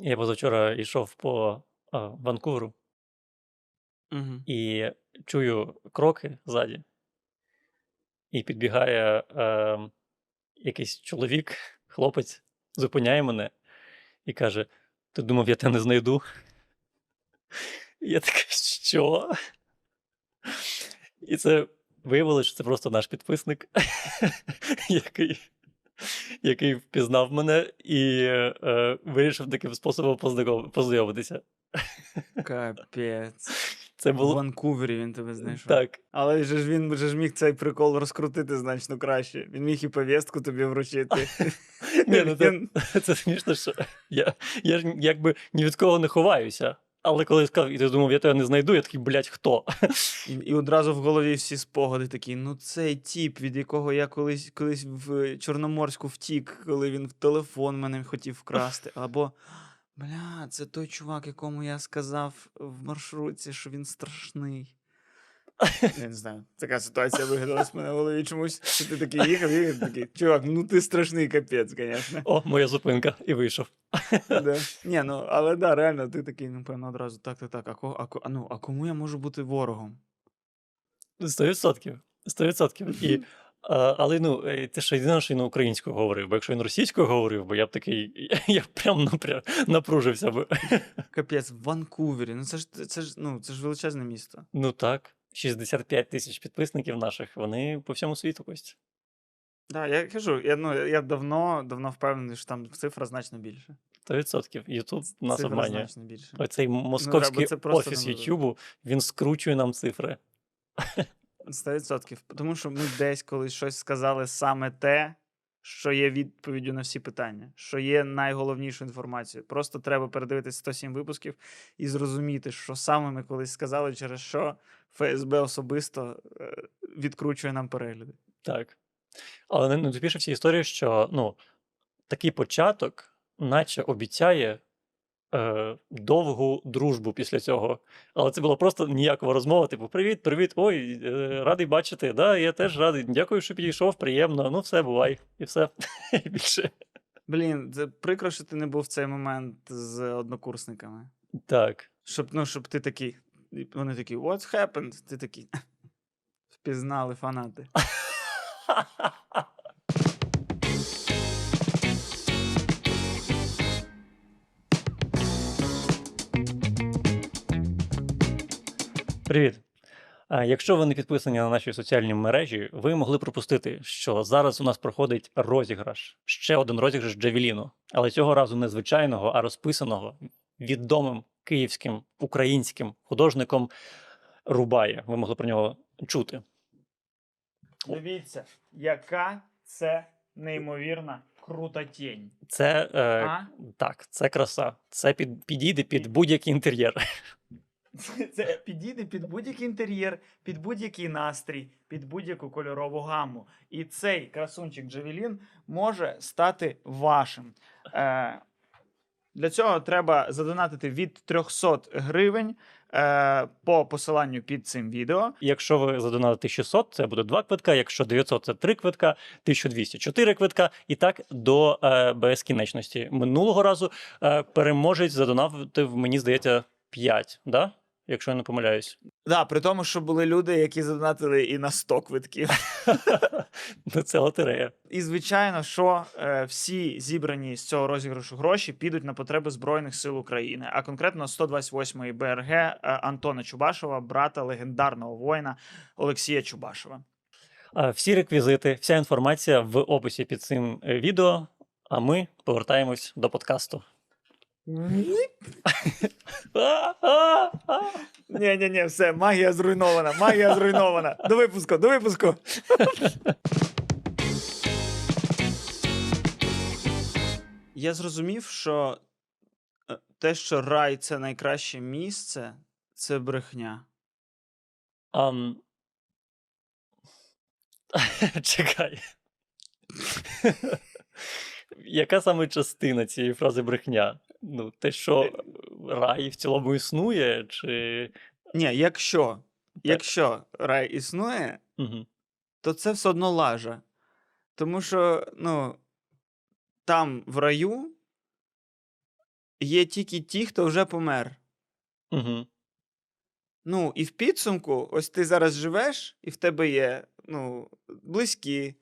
Я позавчора йшов по а, Ванкуверу Мгм. і чую кроки ззаді. І підбігає е, якийсь чоловік, хлопець, зупиняє мене і каже: Ти думав, я тебе не знайду? І я такий, що? І це виявилося, що це просто наш підписник, який, який впізнав мене і е, вирішив таким способом познайомитися. Капець. Це було... В Ванкувері він тебе знайшов. так. Але же ж він же ж міг цей прикол розкрутити значно краще. Він міг і повістку тобі вручити. Ні, ну це, смішно, що я ж якби ні від кого не ховаюся. Але коли сказав, і ти думав, я тебе не знайду, я такий, блядь, хто? І, і одразу в голові всі спогади такі: ну цей тіп, від якого я колись колись в Чорноморську втік, коли він в телефон мене хотів вкрасти. Або бля, це той чувак, якому я сказав в маршрутці, що він страшний. Я не знаю, така ситуація вигадалась в мене в голові чомусь. Що ти такий їхав, їхав такий, чувак, ну ти страшний капець, звісно. О, моя зупинка, і вийшов. Да. Ні, ну але да, реально, ти такий, напевно, одразу так, так, так. А, ко, а, ко- а, ну, а кому я можу бути ворогом? Сто відсотків. Сто відсотків. І, а, але ну, е, це ж єдине, що він українською говорив, бо якщо він російською говорив, бо я б такий, я б прям напря... напружився би. Капець, в Ванкувері. Ну це ж це ж ну це ж величезне місто. Ну так, 65 тисяч підписників наших, вони по всьому світу Кость. Да, я кажу, я ну я давно давно впевнений, що там цифра значно більше. Сто відсотків. Ютуб нас обманює. значно більше. Оцей московський це просто офіс. Ютубу, він скручує нам цифри. 100%. Тому що ми десь колись щось сказали саме те, що є відповіддю на всі питання, що є найголовнішою інформацією. Просто треба передивитись 107 випусків і зрозуміти, що саме ми колись сказали, через що ФСБ особисто е, відкручує нам перегляди. Так. Але найтупіше в цій історії, що ну, такий початок, наче обіцяє е, довгу дружбу після цього. Але це була просто ніякова розмова, типу: Привіт, привіт, ой, е, радий бачити. Да, я теж радий. Дякую, що підійшов, приємно. Ну, все, бувай. І все. Більше. Блін, це прикро, що ти не був в цей момент з однокурсниками. Так. Щоб, ну, щоб ти такий. Вони такі, what's happened? Ти такий. Впізнали фанати. Привіт. Якщо ви не підписані на наші соціальні мережі, ви могли пропустити, що зараз у нас проходить розіграш. Ще один розіграш Джавеліну. Але цього разу не звичайного, а розписаного відомим київським українським художником Рубає. Ви могли про нього чути. Дивіться, яка це неймовірна крута тінь. Це е, так, це краса. Це під, підійде під будь-який інтер'єр. Це, це підійде під будь-який інтер'єр, під будь-який настрій, під будь-яку кольорову гаму. І цей красунчик Джавелін може стати вашим. Е, для цього треба задонатити від 300 гривень е, по посиланню під цим відео. Якщо ви задонатите 600, це буде 2 квитка. Якщо 900, це 3 квитка, 1200 – 4 квитка. І так до е, безкінечності. Минулого разу е, переможець задонатив, мені здається, 5, да? Якщо я не помиляюсь. Да, при тому, що були люди, які задонатили і на 100 квитків. Це лотерея. І звичайно, що е, всі зібрані з цього розіграшу гроші підуть на потреби Збройних сил України, а конкретно 128-ї БРГ е, Антона Чубашова, брата легендарного воїна Олексія Чубашова. Всі реквізити, вся інформація в описі під цим е, відео. А ми повертаємось до подкасту. Ні, ні, ні, все, магія зруйнована, магія зруйнована. До випуску, до випуску. Я зрозумів, що е, те, що рай це найкраще місце, це брехня. Ам... Чекай. Яка саме частина цієї фрази брехня? Ну, те, що рай в цілому існує, чи. Ні, якщо, якщо рай існує, Угу. то це все одно лажа. Тому що, ну, там в раю є тільки ті, хто вже помер. Угу. Ну, і в підсумку, ось ти зараз живеш, і в тебе є ну, близькі,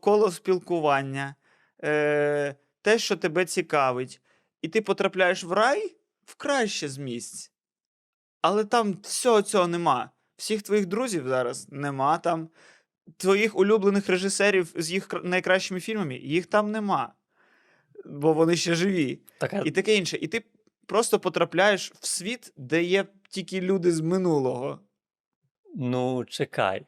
коло спілкування, е- те, що тебе цікавить. І ти потрапляєш в рай в краще з місць. Але там всього цього нема. Всіх твоїх друзів зараз нема там. Твоїх улюблених режисерів з їх найкращими фільмами, їх там нема. Бо вони ще живі Така, і таке інше. І ти просто потрапляєш в світ, де є тільки люди з минулого. ну, чекай.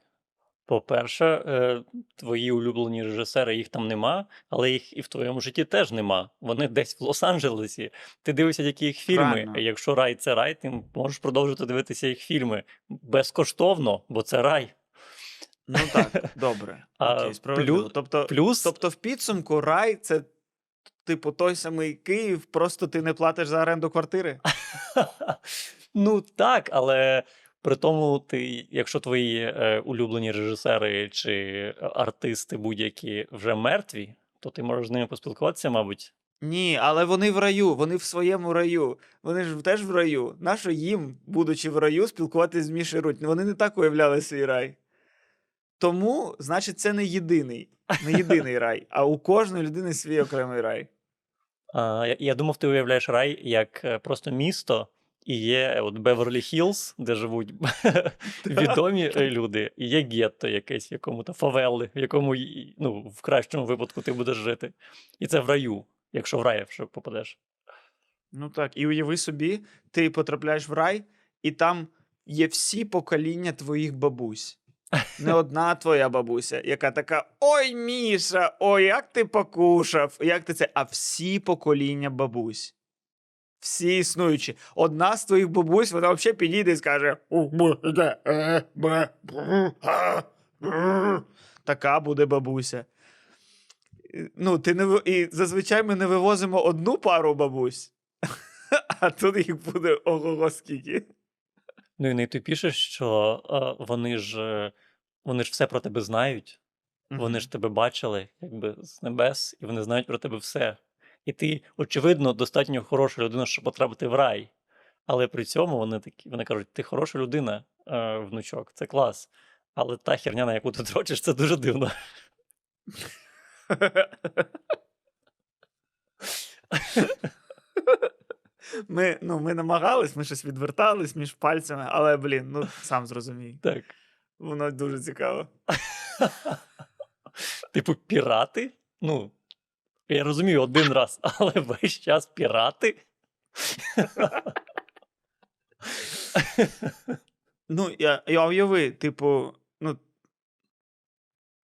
По-перше, е, твої улюблені режисери, їх там нема, але їх і в твоєму житті теж нема. Вони десь в Лос-Анджелесі. Ти дивишся які їх фільми. Правильно. Якщо рай це рай, ти можеш продовжувати дивитися їх фільми безкоштовно, бо це рай. Ну так, добре. А Окей, справедливо. плюс- Тобто, Плюс, тобто, в підсумку рай це, типу, той самий Київ, просто ти не платиш за оренду квартири. ну так, але при тому, ти, якщо твої е, улюблені режисери чи артисти будь-які вже мертві, то ти можеш з ними поспілкуватися, мабуть. Ні, але вони в раю, вони в своєму раю. Вони ж теж в раю. Нащо їм, будучи в раю, спілкуватися з Мішою Руть? Вони не так уявляли свій рай. Тому, значить, це не єдиний, не єдиний рай, а у кожної людини свій окремий рай. А, я, я думав, ти уявляєш рай як е, просто місто, і є от Beverly Hills, де живуть відомі е, люди, і є гетто якесь, в якому то фавели, в якому ну, в кращому випадку ти будеш жити. І це в раю, якщо в рай ще попадеш. Ну так, і уяви собі, ти потрапляєш в рай, і там є всі покоління твоїх бабусь. Не одна твоя бабуся, яка така: Ой, Міша, ой, як ти покушав, як ти це? А всі покоління бабусь. Всі існуючі. Одна з твоїх бабусь, вона взагалі підійде і скаже: «У, б, де, е, б, б, а, б». Така буде бабуся. Ну, ти не і зазвичай ми не вивозимо одну пару бабусь, а тут їх буде ого-го скільки. Ну і найтупіше, що е, вони ж е, вони ж все про тебе знають, вони ж тебе бачили якби з небес, і вони знають про тебе все. І ти, очевидно, достатньо хороша людина, щоб потрапити в рай. Але при цьому вони такі, вони кажуть, ти хороша людина, е, внучок, це клас. Але та херня, на яку ти дрочиш, це дуже дивно. Ми, ну, ми намагались, ми щось відвертались між пальцями, але, блін, ну сам зрозумій. Так. Воно дуже цікаво. Типу, пірати? Ну, я розумію один раз, але весь час пірати. Ну, я, я уяви, типу, ну,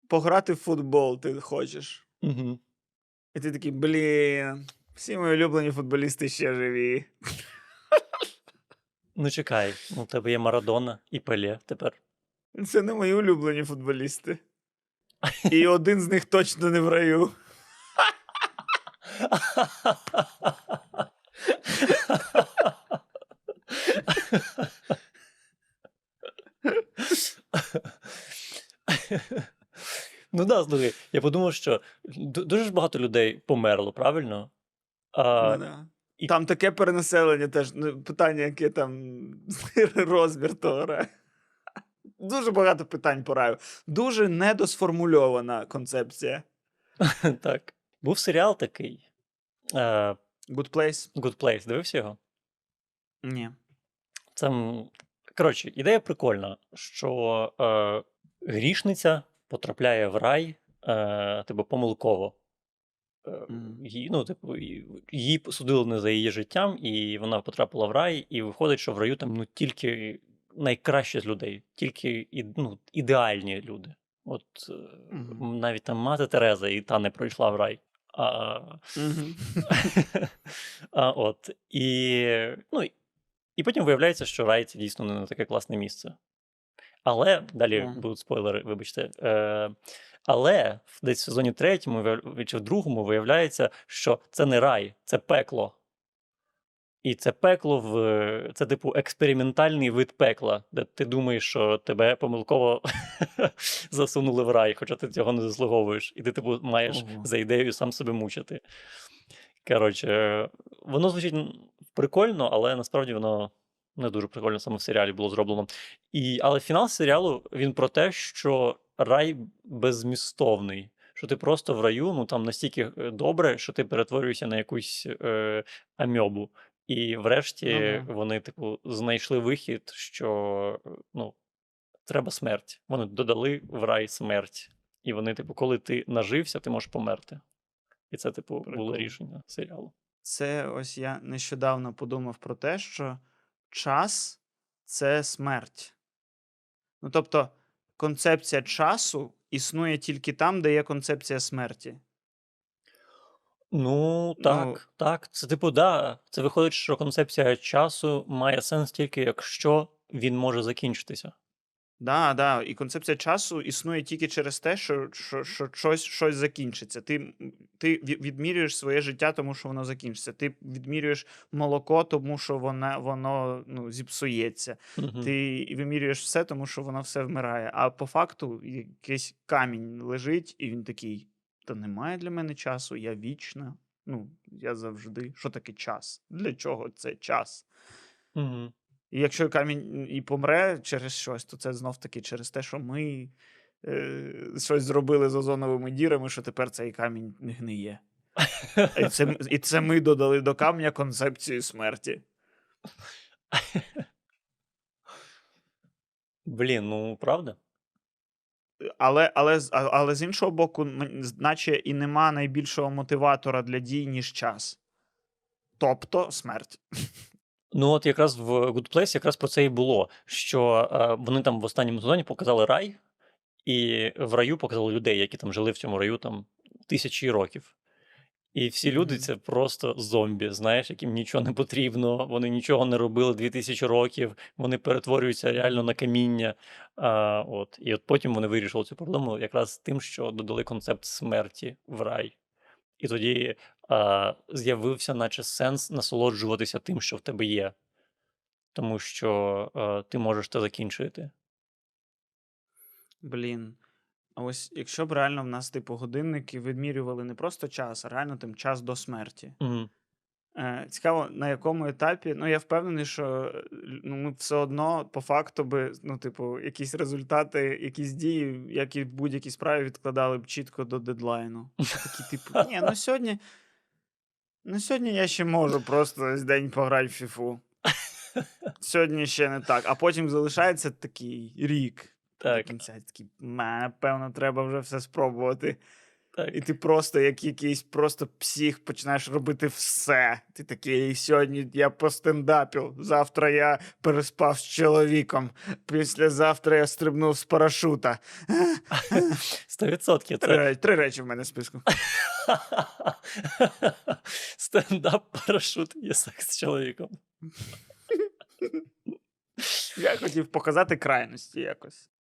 пограти в футбол ти хочеш. Угу. І ти такий, блін, всі мої улюблені футболісти ще живі. Ну, чекай, ну, у тебе є Марадона і Пеле тепер. Це не мої улюблені футболісти. І один з них точно не в раю. Ну да, слухай, я подумав, що дуже ж багато людей померло, правильно? А, Ну, да. і- Там таке перенаселення теж. Ну, питання, яке там розмір того раю. Дуже багато питань по раю. Дуже недосформульована концепція. так. Був серіал такий е, Good place? Good Place. Дивився його? Ні. Це, коротше, ідея прикольна, що е, грішниця потрапляє в рай е, типу, помилково. Е, її, ну, типу, її посудили не за її життям, і вона потрапила в рай, і виходить, що в раю там ну, тільки найкращі з людей, тільки ну, ідеальні люди. От е, Мгм. навіть там мати Тереза, і та не пройшла в рай. А, а, от. І, ну, і- потім виявляється, що рай це дійсно не таке класне місце. Але далі mm. будуть спойлери, вибачте. Е, але в- десь в сезоні третьому чи в другому виявляється, що це не рай, це пекло. І це пекло в це, типу, експериментальний вид пекла, де ти думаєш, що тебе помилково засунули в рай, хоча ти цього не заслуговуєш. І ти, типу, маєш Ого. за ідеєю сам себе мучити. Коротше, воно звучить прикольно, але насправді воно не дуже прикольно саме в серіалі було зроблено. І, але фінал серіалу він про те, що рай беззмістовний. Що ти просто в раю, ну там настільки е, добре, що ти перетворюєшся на якусь е, амьобу. І врешті Ага. вони, типу, знайшли вихід, що е, ну, треба смерть. Вони додали в рай смерть. І вони, типу, коли ти нажився, ти можеш померти. І це, типу, було рішення серіалу. Це ось я нещодавно подумав про те, що час це смерть. Ну, тобто, концепція часу існує тільки там, де є концепція смерті. Ну, так, так. Це, типу, да. Це виходить, що концепція часу має сенс тільки, якщо він може закінчитися. Да, да. І концепція часу існує тільки через те, що, що, що щось, щось закінчиться. Ти, ти відмірюєш своє життя, тому що воно закінчиться. Ти відмірюєш молоко, тому що воно, воно ну, зіпсується. Мгм. Ти вимірюєш все, тому що воно все вмирає. А по факту якийсь камінь лежить, і він такий: та немає для мене часу, я вічна. Ну, я завжди. Що таке час? Для чого це час? Мгм. І якщо камінь і помре через щось, то це знов таки через те, що ми е, щось зробили з озоновими дірами, що тепер цей камінь не гниє. І це, і це ми додали до камня концепцію смерті. Блін, ну правда? Але, але, але з іншого боку, наче і нема найбільшого мотиватора для дій, ніж час. Тобто смерть. Ну, от якраз в Good Place якраз про це і було, що е, вони там в останньому сезоні показали рай, і в раю показали людей, які там жили в цьому раю там тисячі років. І всі люди це просто зомбі, знаєш, яким нічого не потрібно, вони нічого не робили 2000 років, вони перетворюються реально на каміння. А, от. І от потім вони вирішили цю проблему якраз тим, що додали концепт смерті в рай. І тоді а, з'явився, наче сенс насолоджуватися тим, що в тебе є. Тому що а, ти можеш це закінчити. Блін. А ось якщо б реально в нас, типу, годинники відмірювали не просто час, а реально тим час до смерті. Е, цікаво, на якому етапі. Ну, я впевнений, що е, ну, ми все одно по факту би, ну, типу, якісь результати, якісь дії, як і в будь-якій справі, відкладали б чітко до дедлайну. Такі, типу, ні, ну сьогодні. Ну, сьогодні я ще можу просто ось день пограти в фіфу. Сьогодні ще не так. А потім залишається такий рік. До Так, кінця такий, «Ма, напевно, треба вже все спробувати. так. І ти просто, як якийсь просто псих, починаєш робити все. Ти такий, сьогодні я постендапів, завтра я переспав з чоловіком, післязавтра я стрибнув з парашута. 100% Три, три речі в мене в списку. стендап, парашут є секс з чоловіком. Я хотів показати крайності якось.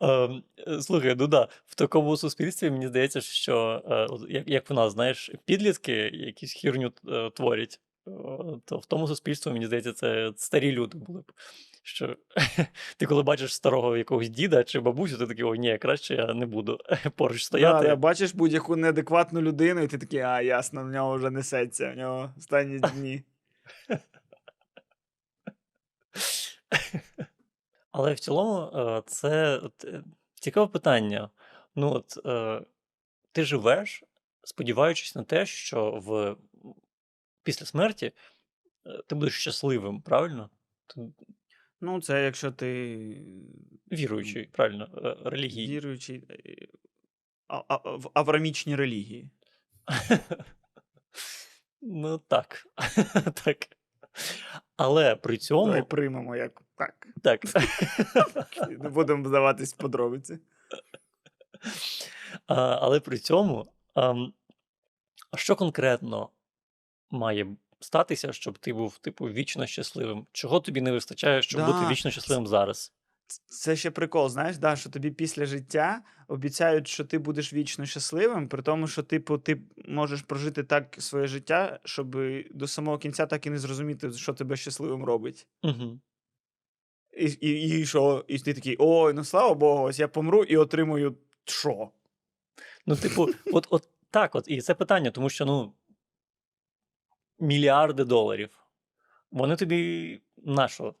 Ем, е, Слухай, ну да, в такому суспільстві мені здається, що е, як, як в нас, знаєш, підлітки якусь хірню е, творять, то в тому суспільстві, мені здається, це старі люди були б. Що ти коли бачиш старого якогось діда чи бабусю, ти такий, о, ні, краще я не буду поруч Да, стояти. да, бачиш будь-яку неадекватну людину, і ти такий, а, ясно, в нього вже несеться, в нього останні дні. Але в цілому е, це от, е, цікаве питання. Ну, от е, ти живеш, сподіваючись на те, що в після смерті е, ти будеш щасливим, правильно? Ти Ну, це якщо ти віруючий, правильно, е, релігійний. віруючий е, а, а, в аврамічні релігії. Ну так. так. Але при цьому. Ми приймемо як так. Так. Не будемо вдаватись подробиці. А, але при цьому, а що конкретно має статися, щоб ти був, типу, вічно щасливим? Чого тобі не вистачає, щоб бути вічно щасливим зараз? Це ще прикол, знаєш, да, що тобі після життя обіцяють, що ти будеш вічно щасливим, при тому, що типу, ти можеш прожити так своє життя, щоб до самого кінця так і не зрозуміти, що тебе щасливим робить. Угу. І, і, і що? І ти такий, ой, ну слава Богу, ось я помру і отримую що? Ну, типу, от, от так, от, і це питання, тому що ну, мільярди доларів. Вони тобі на що?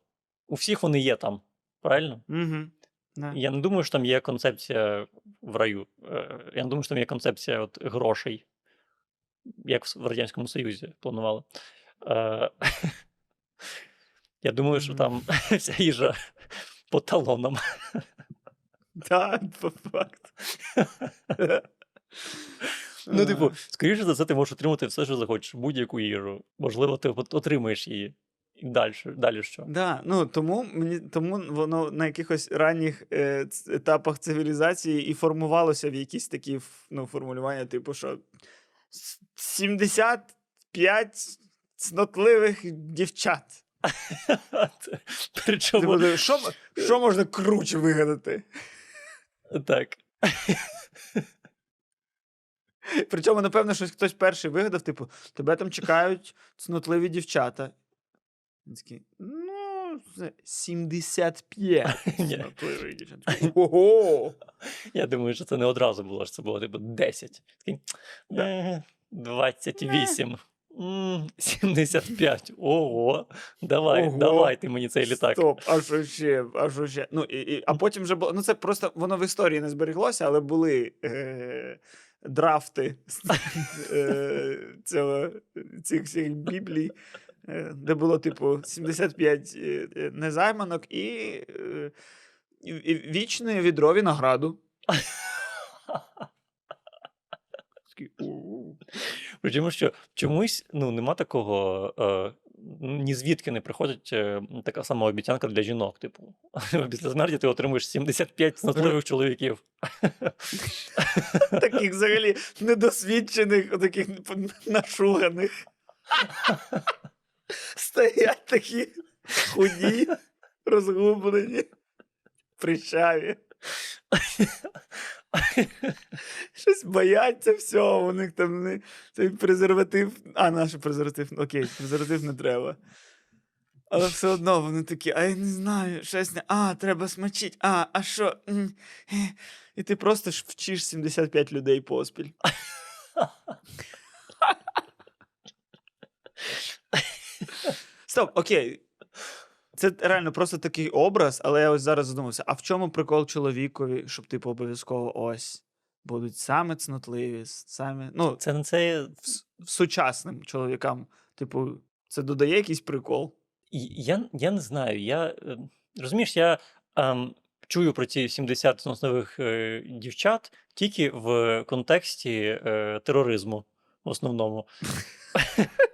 У всіх вони є там, правильно? Угу. Да. Я не думаю, що там є концепція в раю. Е, Я не думаю, що там є концепція от, грошей, як в Радянському Союзі планували. Е, Я думаю, що там вся їжа по талонам. Так, по факту. Ну, типу, скоріше за це, ти можеш отримати все, що захочеш, будь-яку їжу. Можливо, ти отримаєш її. І далі, далі що? Да, ну тому мені тому воно на якихось ранніх е, етапах цивілізації і формувалося в якісь такі ну, формулювання, типу, що 75 цнотливих дівчат. Причому Типу, що, що можна круче вигадати? так. Причому, напевно, щось хтось перший вигадав, типу, тебе там чекають цнотливі дівчата. Він такий, ну, це 75 Ні. цнотливих дівчат. Ого! Я думаю, що це не одразу було, що це було типу 10. Такий, Да. «Е, 28. 75. Ого. Давай, Ого. давай ти мені цей літак. Стоп, а що ще? А що ще? Ну, і, і, а потім вже було. Ну, це просто воно в історії не збереглося, але були е, драфти е, цього, цих всіх біблій, де було, типу, 75 е, е, незайманок і, е, вічне відро винограду. Причому що чомусь ну, нема такого. Е, ні звідки не приходить е, така сама обіцянка для жінок. Типу, після смерті ти отримуєш 75 цнотливих чоловіків. Таких взагалі недосвідчених, таких нашуганих. Стоять такі худі, розгублені, прищаві. Щось бояться всього, у них там не, цей презерватив. А, наш презерватив, окей, презерватив не треба. Але все одно вони такі, а я не знаю, щось не. А, треба смочити. А, а що? Е». І ти просто ж вчиш 75 людей поспіль. Стоп, окей. Це реально просто такий образ, але я ось зараз задумався: а в чому прикол чоловікові, щоб типу обов'язково ось будуть саме цнотливі, саме. Ну, Це не це. в, в сучасним чоловікам, типу, це додає якийсь прикол. Я, я не знаю. Я, е, розумієш, я ем, чую про ці 70 цнотливих е, дівчат тільки в контексті е, тероризму в основному.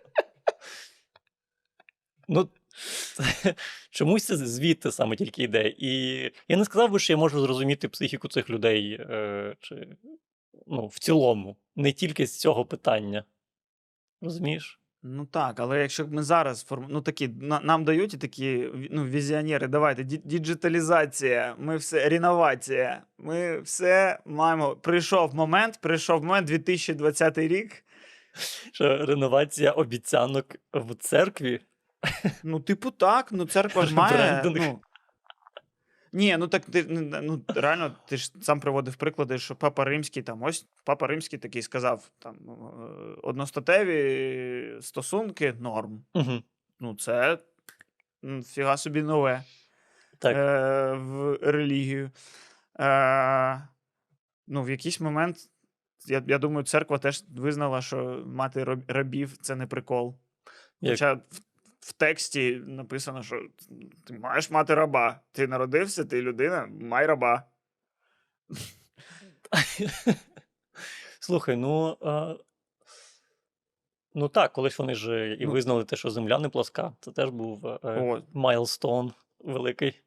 Ну, чомусь це звідти саме тільки йде. І я не сказав би, що я можу зрозуміти психіку цих людей е, чи, ну, в цілому, не тільки з цього питання. Розумієш? Ну так, але якщо ми зараз форм... ну такі на- нам дають і такі ну, візіонери, давайте діджиталізація, ми все реновація. Ми все маємо. Прийшов момент, прийшов момент 2020 рік. Що реновація обіцянок в церкві. Ну, типу, так, ну церква ж має. Ну... Ні, ну так ти ну, реально, ти ж сам приводив приклади, що Папа Римський там ось Папа Римський такий сказав: там е, одностатеві стосунки норм. Угу. Ну, це фіга собі нове. Так. е, в релігію. Е, ну, в якийсь момент, я, я думаю, церква теж визнала, що мати рабів це не прикол. Як- Хоча в, тексті написано, що ти маєш мати раба. Ти народився, ти людина, май раба. Слухай, ну. А... Ну так, колись вони ж і Ну. визнали те, що земля не плоска. Це теж був е, milestone великий.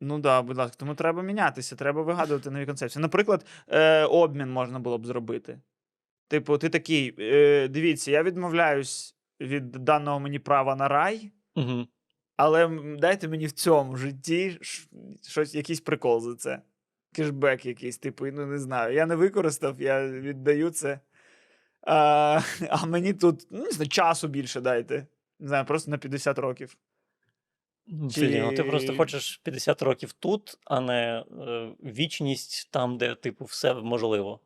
Ну да, будь ласка, тому треба мінятися, треба вигадувати нові концепції. Наприклад, е, обмін можна було б зробити. Типу, ти такий: е, дивіться, я відмовляюсь від даного мені права на рай, Угу. але дайте мені в цьому житті щось, якийсь прикол за це. Кешбек якийсь, типу, ну не знаю. Я не використав, я віддаю це. А, а мені тут, ну, не знаю, часу більше дайте. Не знаю, просто на 50 років. Чи... Ну, ти просто хочеш 50 років тут, а не е, вічність там, де, типу, все можливо.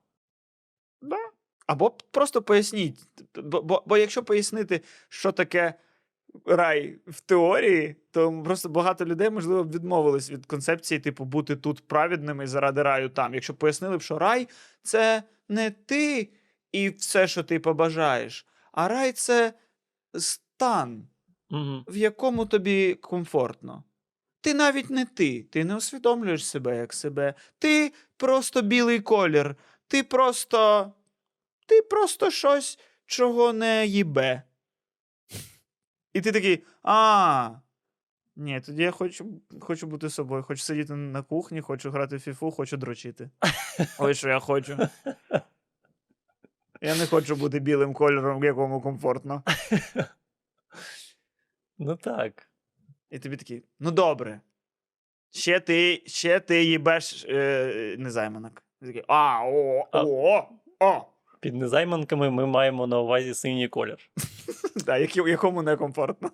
Або просто поясніть. Бо, бо, бо якщо пояснити, що таке рай в теорії, то просто багато людей, можливо, б відмовились від концепції, типу, бути тут праведними заради раю там. Якщо пояснили б, що рай це не ти і все, що ти побажаєш, а рай це стан, Угу. в якому тобі комфортно. Ти навіть не ти, ти не усвідомлюєш себе як себе. Ти просто білий колір. Ти просто. Ти просто щось, чого не їбе. І ти такий. А. Ні, тоді я хочу, хочу бути собою, хочу сидіти на кухні, хочу грати в фіфу, хочу дрочити. Ось що я хочу. Я не хочу бути білим кольором, якому комфортно. Ну так. І тобі такий, ну добре. Ще ти, ще ти їбеш е, незайманок. Ти такий, а, о, А- о, о. Під незайманками ми маємо на увазі синій колір. Да, якому некомфортно.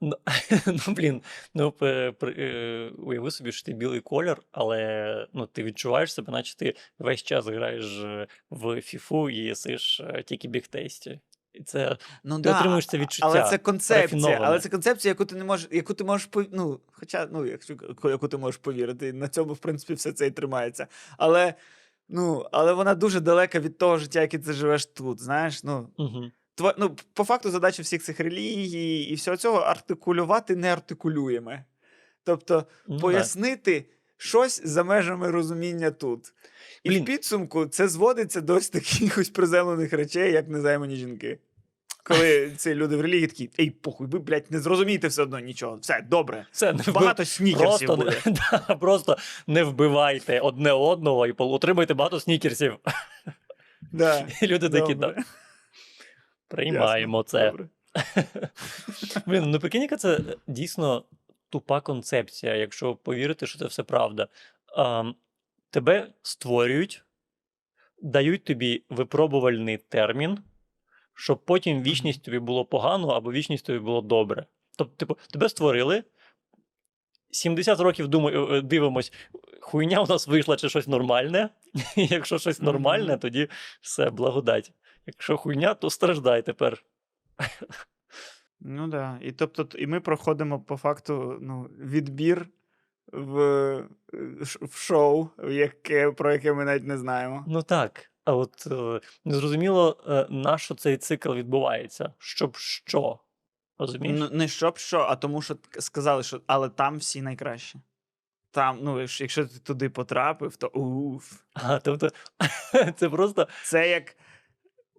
Ну, ну блін, ну е, уяви собі, що ти білий колір, але ну, ти відчуваєш себе, наче ти весь час граєш е, в фіфу і їсиш е, тільки бігтейсті. І це Ну, ти отримуєш це відчуття. Але це концепція, але це концепція, яку ти не можеш, яку ти можеш ну, хоча, ну, якщо яку ти можеш повірити, на цьому, в принципі, все це і тримається. Але, ну, але вона дуже далека від того життя, яке ти живеш тут. Знаєш, ну, Угу. Тво, ну, по факту, задача всіх цих релігій і всього цього артикулювати неартикулюєме. Тобто Ну, пояснити щось за межами розуміння тут. І Блін. в підсумку це зводиться до ось таких ось приземлених речей, як незаймані жінки. Коли ці люди в релігії такі, ей, похуй, ви, блядь, не зрозумієте все одно нічого. Все, добре. Це не Багато снікерсів просто, буде. да, просто не вбивайте одне одного і отримайте багато снікерсів. Да. І люди такі, Добре. так, приймаємо Ясно, це. добре. Блін, ну прикинь, яка це дійсно тупа концепція, якщо повірити, що це все правда. А, тебе створюють, дають тобі випробувальний термін, щоб потім вічність тобі було погано або вічність тобі було добре. Тобто, типу, тебе створили. 70 років думаю, е, дивимось, хуйня у нас вийшла чи щось нормальне. Якщо щось нормальне, тоді все, благодать. Якщо хуйня, то страждай тепер. Ну да. І тобто, і ми проходимо по факту ну, відбір в, е, в шоу, яке, про яке ми навіть не знаємо. Ну так. А от е, незрозуміло, е, на що цей цикл відбувається. Щоб що? Розумієш? Ну, не щоб що, а тому, що сказали, що але там всі найкращі. Там, ну, якщо якщо ти туди потрапив, то уф. А, тобто, це просто Це як.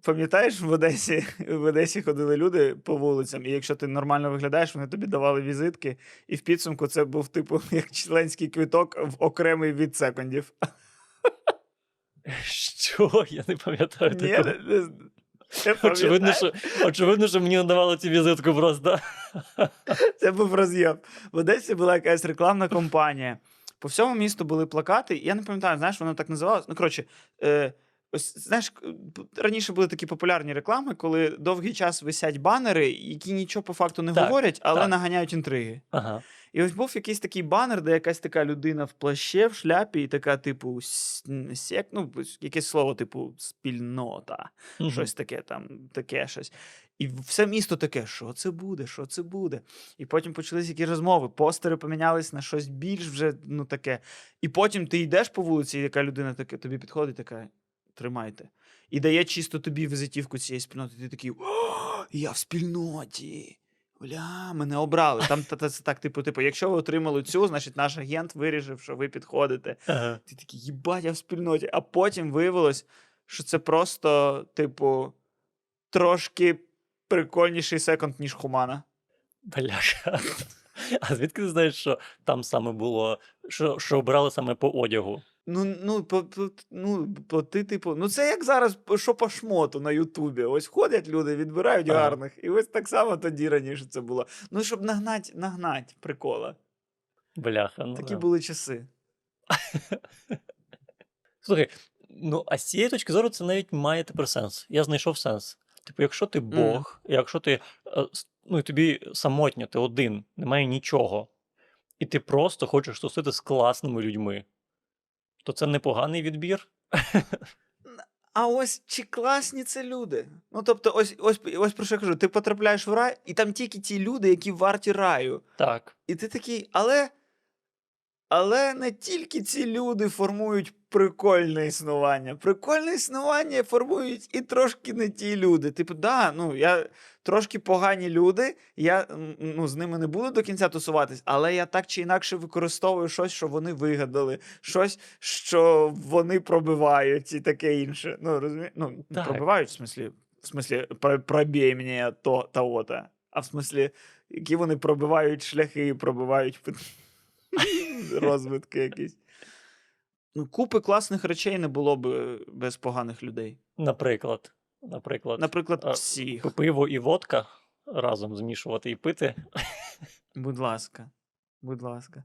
Пам'ятаєш, в Одесі, в Одесі ходили люди по вулицям, і якщо ти нормально виглядаєш, вони тобі давали візитки, і в підсумку це був, типу, як членський квиток в окремий від секундів. що? Я не пам'ятаю Ні, такого. не, Очевидно, що, очевидно, що мені надавали цю візитку просто. Це був роз'єм. В Одесі була якась рекламна компанія. По всьому місту були плакати. Я не пам'ятаю, знаєш, воно так називалось. Ну, коротше, е, ось знаєш, раніше були такі популярні реклами, коли довгий час висять банери, які нічого по факту не Так, говорять, але так. наганяють інтриги. Ага. І ось був якийсь такий банер, де якась така людина в плаще, в шляпі, і така, типу, сек, ну, якесь слово, типу, спільнота Мгм. щось таке там, таке щось. І все місто таке, що це буде, що це буде. І потім почалися якісь розмови, постери помінялись на щось більш вже ну таке. І потім ти йдеш по вулиці, і яка людина таке, тобі підходить, така, тримайте. І дає чисто тобі візитівку цієї спільноти. Ти такий, о, я в спільноті. Бля, мене обрали. Там та- та- це так, типу, типу, якщо ви отримали цю, значить наш агент вирішив, що ви підходите. Ага. Ти такий, їбать, я в спільноті. А потім виявилось, що це просто, типу, трошки прикольніший секонд, ніж Хумана. Бляха. А звідки ти знаєш, що там саме було, що, що обрали саме по одягу? Ну, ну, по, по, ну, по, ти, типу, ну це як зараз, що по шмоту на Ютубі. Ось ходять люди, відбирають Ага. гарних. І ось так само тоді раніше це було. Ну, щоб нагнать, нагнать прикола. Бляха. Ну, Такі да. були часи. Слухай, ну а з цієї точки зору це навіть має тепер сенс. Я знайшов сенс. Типу, якщо ти Бог, якщо ти е, ну, тобі самотньо, ти один, немає нічого, і ти просто хочеш тусити з класними людьми, то це непоганий відбір. А ось чи класні це люди? Ну тобто, ось ось ось про що я кажу: ти потрапляєш в рай, і там тільки ті люди, які варті раю. Так. І ти такий, але. Але не тільки ці люди формують прикольне існування. Прикольне існування формують і трошки не ті люди. Типу, да, ну я трошки погані люди, я ну, з ними не буду до кінця тусуватись, але я так чи інакше використовую щось, що вони вигадали, щось, що вони пробивають, і таке інше. Ну, розумієш? Ну, Так. пробивають, в смислі, в смислі, пробій мені то того-то. А в смислі, які вони пробивають шляхи, пробивають розвитки якісь. Ну, купи класних речей не було б е, без поганих людей. Наприклад. Наприклад, Наприклад, всіх. пиво і водка разом змішувати і пити. Будь ласка. Будь ласка.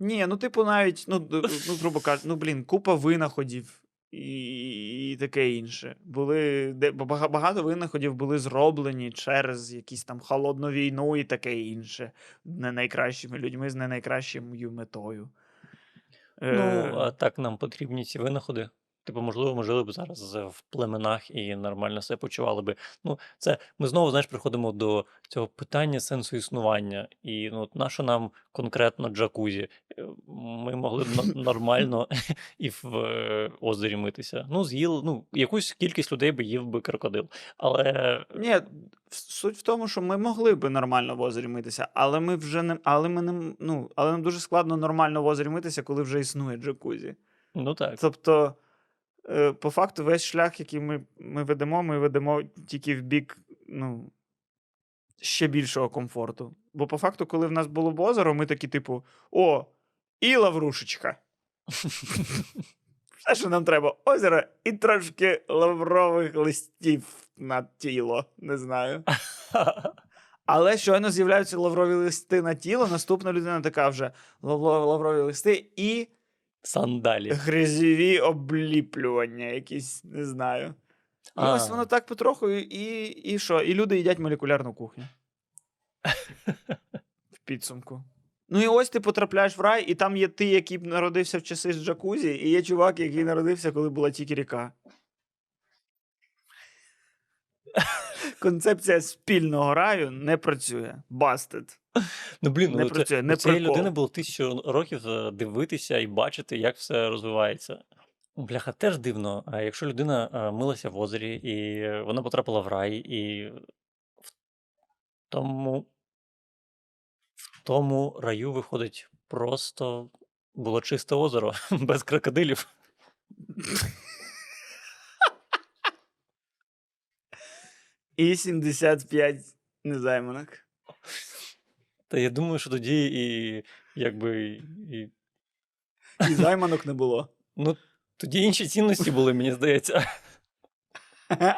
Ні, ну, типу, навіть, ну, ну грубо кажучи, ну, блін, купа винаходів і, і таке інше. Були, де, бага- багато винаходів були зроблені через якісь там холодну війну і таке інше. Не найкращими людьми з не найкращою метою. Е, Ну, а так нам потрібні ці винаходи. Типу, можливо, ми жили б зараз е, в племенах і нормально себе почували би. Ну, це ми знову, знаєш, приходимо до цього питання сенсу існування. І ну, от нащо нам конкретно джакузі? Е, Ми могли б нормально і в е, озері митися. Ну, з'їли, ну, якусь кількість людей би їв би крокодил. Але Ні, суть в тому, що ми могли би нормально в озері митися, але ми вже не. Але ми не ну, але нам дуже складно нормально в озері митися, коли вже існує джакузі. ну так. Тобто, по факту, весь шлях, який ми, ми ведемо, ми ведемо тільки в бік ну, ще більшого комфорту. Бо по факту, коли в нас було б озеро, ми такі, типу, о, і лаврушечка. Все, що нам треба, озеро і трошки лаврових листів на тіло, не знаю. Але щойно з'являються лаврові листи на тіло, наступна людина така вже лаврові листи і Сандалі. грязьові обліплювання, якісь, не знаю. І А. ось воно так потроху, і, і що? І люди їдять молекулярну кухню. В підсумку. Ну і ось ти потрапляєш в рай, і там є ти, який народився в часи з джакузі, і є чувак, який народився, коли була тільки ріка. Концепція спільного раю не працює. Busted. Ну, блін, Не ну, це, працює, не цієї людини було тисячу років е, дивитися і бачити, як все розвивається. Бляха, теж дивно. А якщо людина е, милася в озері, і вона потрапила в рай, і в тому, в тому раю виходить просто було чисте озеро без крокодилів. І 75 незайманок. Та я думаю, що тоді і якби і, І займанок не було. ну, тоді інші цінності були, мені здається.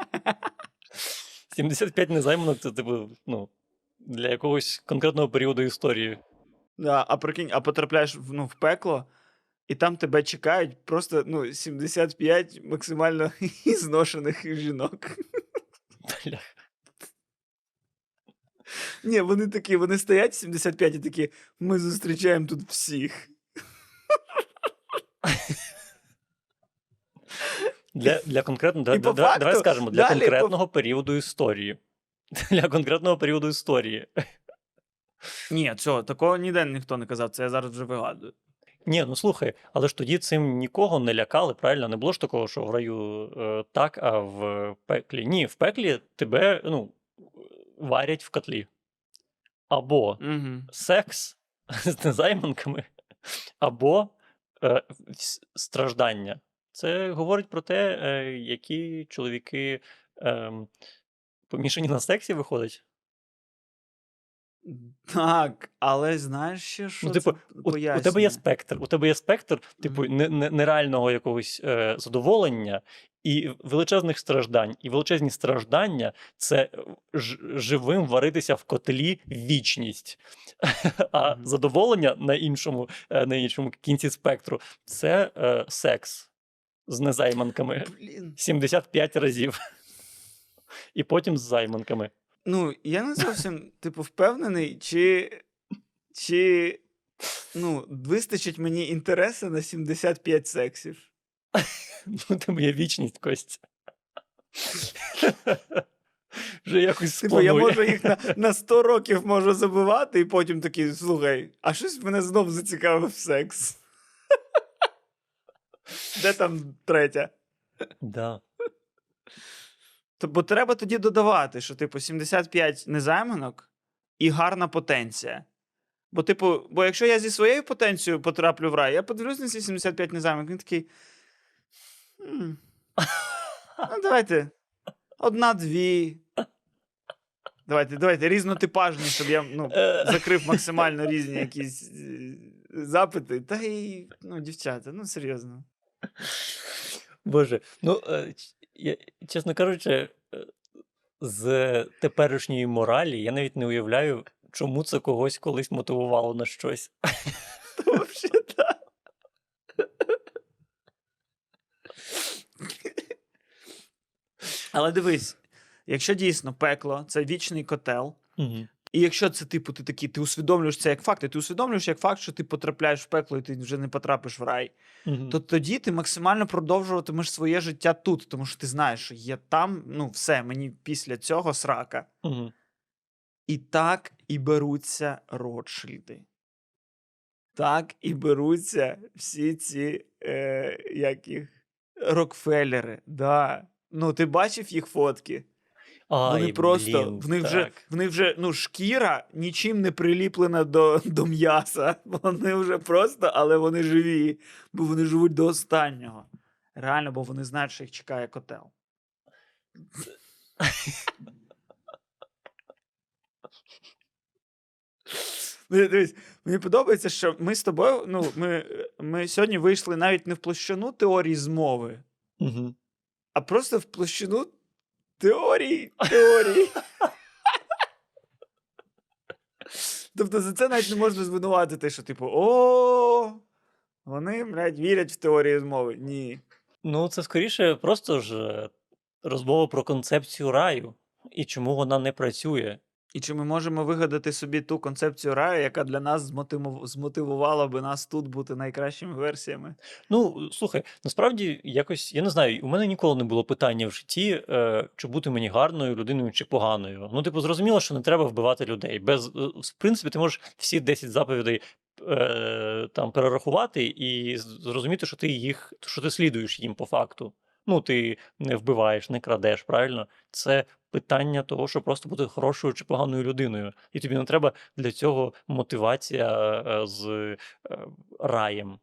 75 незайманок це типу, ну, для якогось конкретного періоду історії. Да, а прикинь, а потрапляєш в, ну, в пекло, і там тебе чекають просто ну, 75 максимально зношених жінок. Бля. Ні, вони такі, вони стоять 75 і такі, ми зустрічаємо тут всіх. Для, для конкретного, да, по да, давай скажемо, для далі по- конкретного періоду історії. Для конкретного періоду історії. Ні, цього, такого ніде ніхто не казав, це я зараз вже вигадую. Ні, ну слухай, але ж тоді цим нікого не лякали, правильно? Не було ж такого, що в раю е, так, а в пеклі. Ні, в пеклі тебе ну, варять в котлі. Або Угу. секс з незайманками, або е, страждання. Це говорить про те, е, які чоловіки е, помішані на сексі виходять. Так, але знаєш ще, що Ну, типу, це У, у тебе є спектр. У тебе є спектр, типу, Мгм. не, не, нереального якогось е, задоволення і величезних страждань. І величезні страждання це ж, живим варитися в котлі вічність. А задоволення на іншому, е, на іншому кінці спектру це е, секс з незайманками Блін. 75 разів. І потім з займанками. Ну, я не зовсім, типу, впевнений, чи, чи ну, вистачить мені інтересу на 75 сексів. Ну, тебе є вічність, Кость. Вже якось Типу, я можу їх на, на 100 років можу забивати, і потім такий, слухай, а щось мене знов зацікавив секс. Де там третя? Да. Бо треба тоді додавати, що, типу, 75 незайманок і гарна потенція. Бо, типу, бо якщо я зі своєю потенцією потраплю в рай, я подивлюсь на ці 75 незайманок, він такий. «М, Ну, давайте. Одна-дві. Давайте, давайте, різнотипажні, щоб я ну, закрив максимально різні якісь е, запити. Та й, ну, дівчата, ну серйозно. Боже, ну, е, я, чесно кажучи, е, з теперішньої моралі я навіть не уявляю, чому це когось колись мотивувало на щось. Але дивись, якщо дійсно пекло це вічний котел. І якщо це, типу, ти такий, ти усвідомлюєш це як факт, і ти усвідомлюєш як факт, що ти потрапляєш в пекло і ти вже не потрапиш в рай, Мгм. то тоді ти максимально продовжуватимеш своє життя тут, тому що ти знаєш, що є там, ну все, мені після цього срака. Мгм. І так і беруться Ротшильди. Так і беруться всі ці, е, як їх, Рокфеллери. Да. Ну, ти бачив їх фотки? Вони просто, блін, в них вже, так. в них вже ну, шкіра нічим не приліплена до, до м'яса. Вони вже просто, але вони живі, бо вони живуть до останнього. Реально, бо вони знають, що їх чекає котел. Ну, Дивись, мені подобається, що ми з тобою. Ну, ми, ми сьогодні вийшли навіть не в площину теорії змови, Мгм. а просто в площину теорії. Теорії. Тобто за це навіть не можна звинуватити, що, типу, о, вони, блядь, вірять в теорію змови. Ні. Ну, це скоріше просто ж е, розмова про концепцію раю і чому вона не працює. І чи ми можемо вигадати собі ту концепцію раю, яка для нас змотиву- змотивувала би нас тут бути найкращими версіями? Ну, слухай, насправді якось, я не знаю, у мене ніколи не було питання в житті, е, чи бути мені гарною людиною чи поганою. Ну, типу, зрозуміло, що не треба вбивати людей. Без, е, в принципі, ти можеш всі 10 заповідей е, там перерахувати і зрозуміти, що ти їх, що ти слідуєш їм по факту. Ну, ти не вбиваєш, не крадеш, правильно? Це питання того, щоб просто бути хорошою чи поганою людиною. І тобі не треба для цього мотивація е, з е, раєм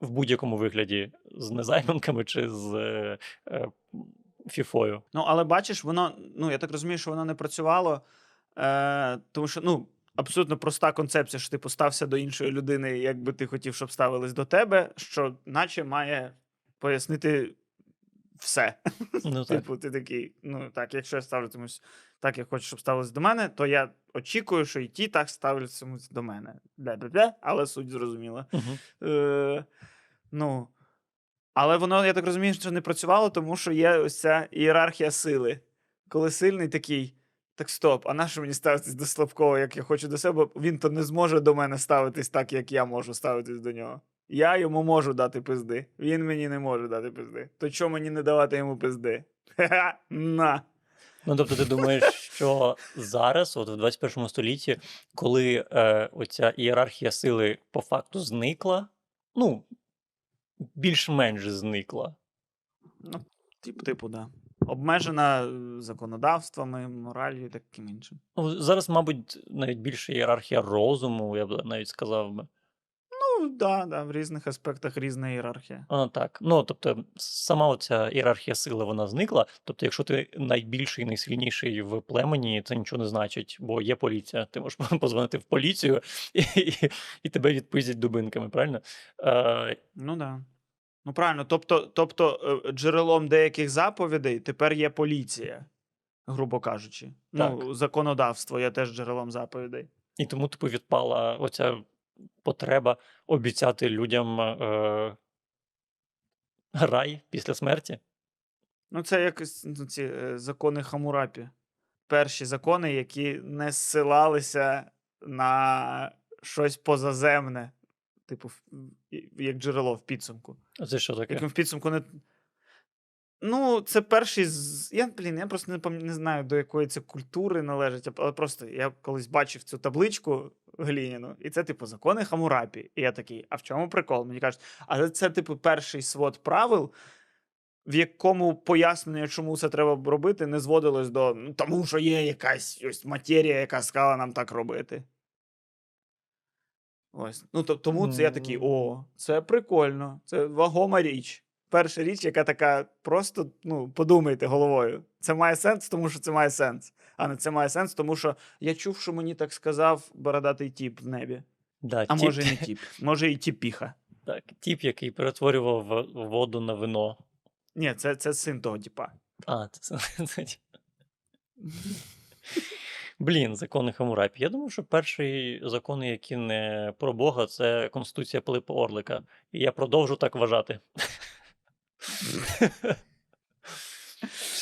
в будь-якому вигляді з незайманками чи з е, фіфою. Ну, але бачиш, воно, ну я так розумію, що воно не працювало, е, тому що ну, абсолютно проста концепція, що ти постався до іншої людини, як би ти хотів, щоб ставились до тебе, що наче має пояснити все. Ну так. Типу, ти такий, ну так, якщо я ставлюсь так, як хочу, щоб ставилось до мене, то я очікую, що і ті так ставлятимуть до мене. Бля-бля-бля, але суть зрозуміла. Мгм. Е, ну, але воно, я так розумію, що не працювало, тому що є ось ця ієрархія сили. Коли сильний такий, так стоп, а на що мені ставитись до слабкого, як я хочу до себе, він то не зможе до мене ставитись так, як я можу ставитись до нього. Я йому можу дати пизди, він мені не може дати пизди. То чому мені не давати йому пизди? Ха-ха, на. Ну, тобто, ти думаєш, що зараз, от в 21 столітті, коли е, оця ієрархія сили по факту зникла, ну, більш-менш зникла. Ну, тип, типу, да. Обмежена е, законодавствами, моралью і таким іншим. Ну, зараз, мабуть, навіть більше ієрархія розуму, я б навіть сказав би. Ну, да, да, в різних аспектах різна ієрархія. А, так. Ну, тобто, сама оця ієрархія сили вона зникла. Тобто, якщо ти найбільший, найсильніший в племені, це нічого не значить, бо є поліція. Ти можеш позвонити в поліцію і, і, і тебе відпиздять дубинками, правильно? Е, Ну да. Ну правильно, тобто, тобто е, джерелом деяких заповідей тепер є поліція, грубо кажучи. Ну, законодавство є теж джерелом заповідей. і тому, типу, відпала оця потреба обіцяти людям е, рай після смерті. Ну, це якось ну, ці е, закони Хамурапі. Перші закони, які не зсилалися на щось позаземне, типу, як джерело в підсумку. Це що таке? Яким в підсумку не. Ну, це перший з. Я, блін, я просто не, пам... не знаю, до якої це культури належить, але просто я колись бачив цю табличку гліняну, і це, типу, закони Хамурапі. І я такий, а в чому прикол? Мені кажуть, але це, типу, перший свод правил, в якому пояснення, чому це треба робити, не зводилось до ну, тому, що є якась ось матерія, яка сказала нам так робити. Ось. Ну, то, тому це я такий: о, це прикольно, це вагома річ. Перша річ, яка така, просто ну, подумайте головою. Це має сенс, тому що це має сенс. А не це має сенс, тому що я чув, що мені так сказав бородатий тіп в небі. Да, А тіп, може, і не тіп, може і тіпіха. так, тіп, який перетворював воду на вино. Ні, це, це син того тіпа. А, це, це, це тіп. Блін, закони Хамурапі. Я думаю, що перший закони, які не про Бога, це Конституція Пилипа Орлика. І я продовжу так вважати.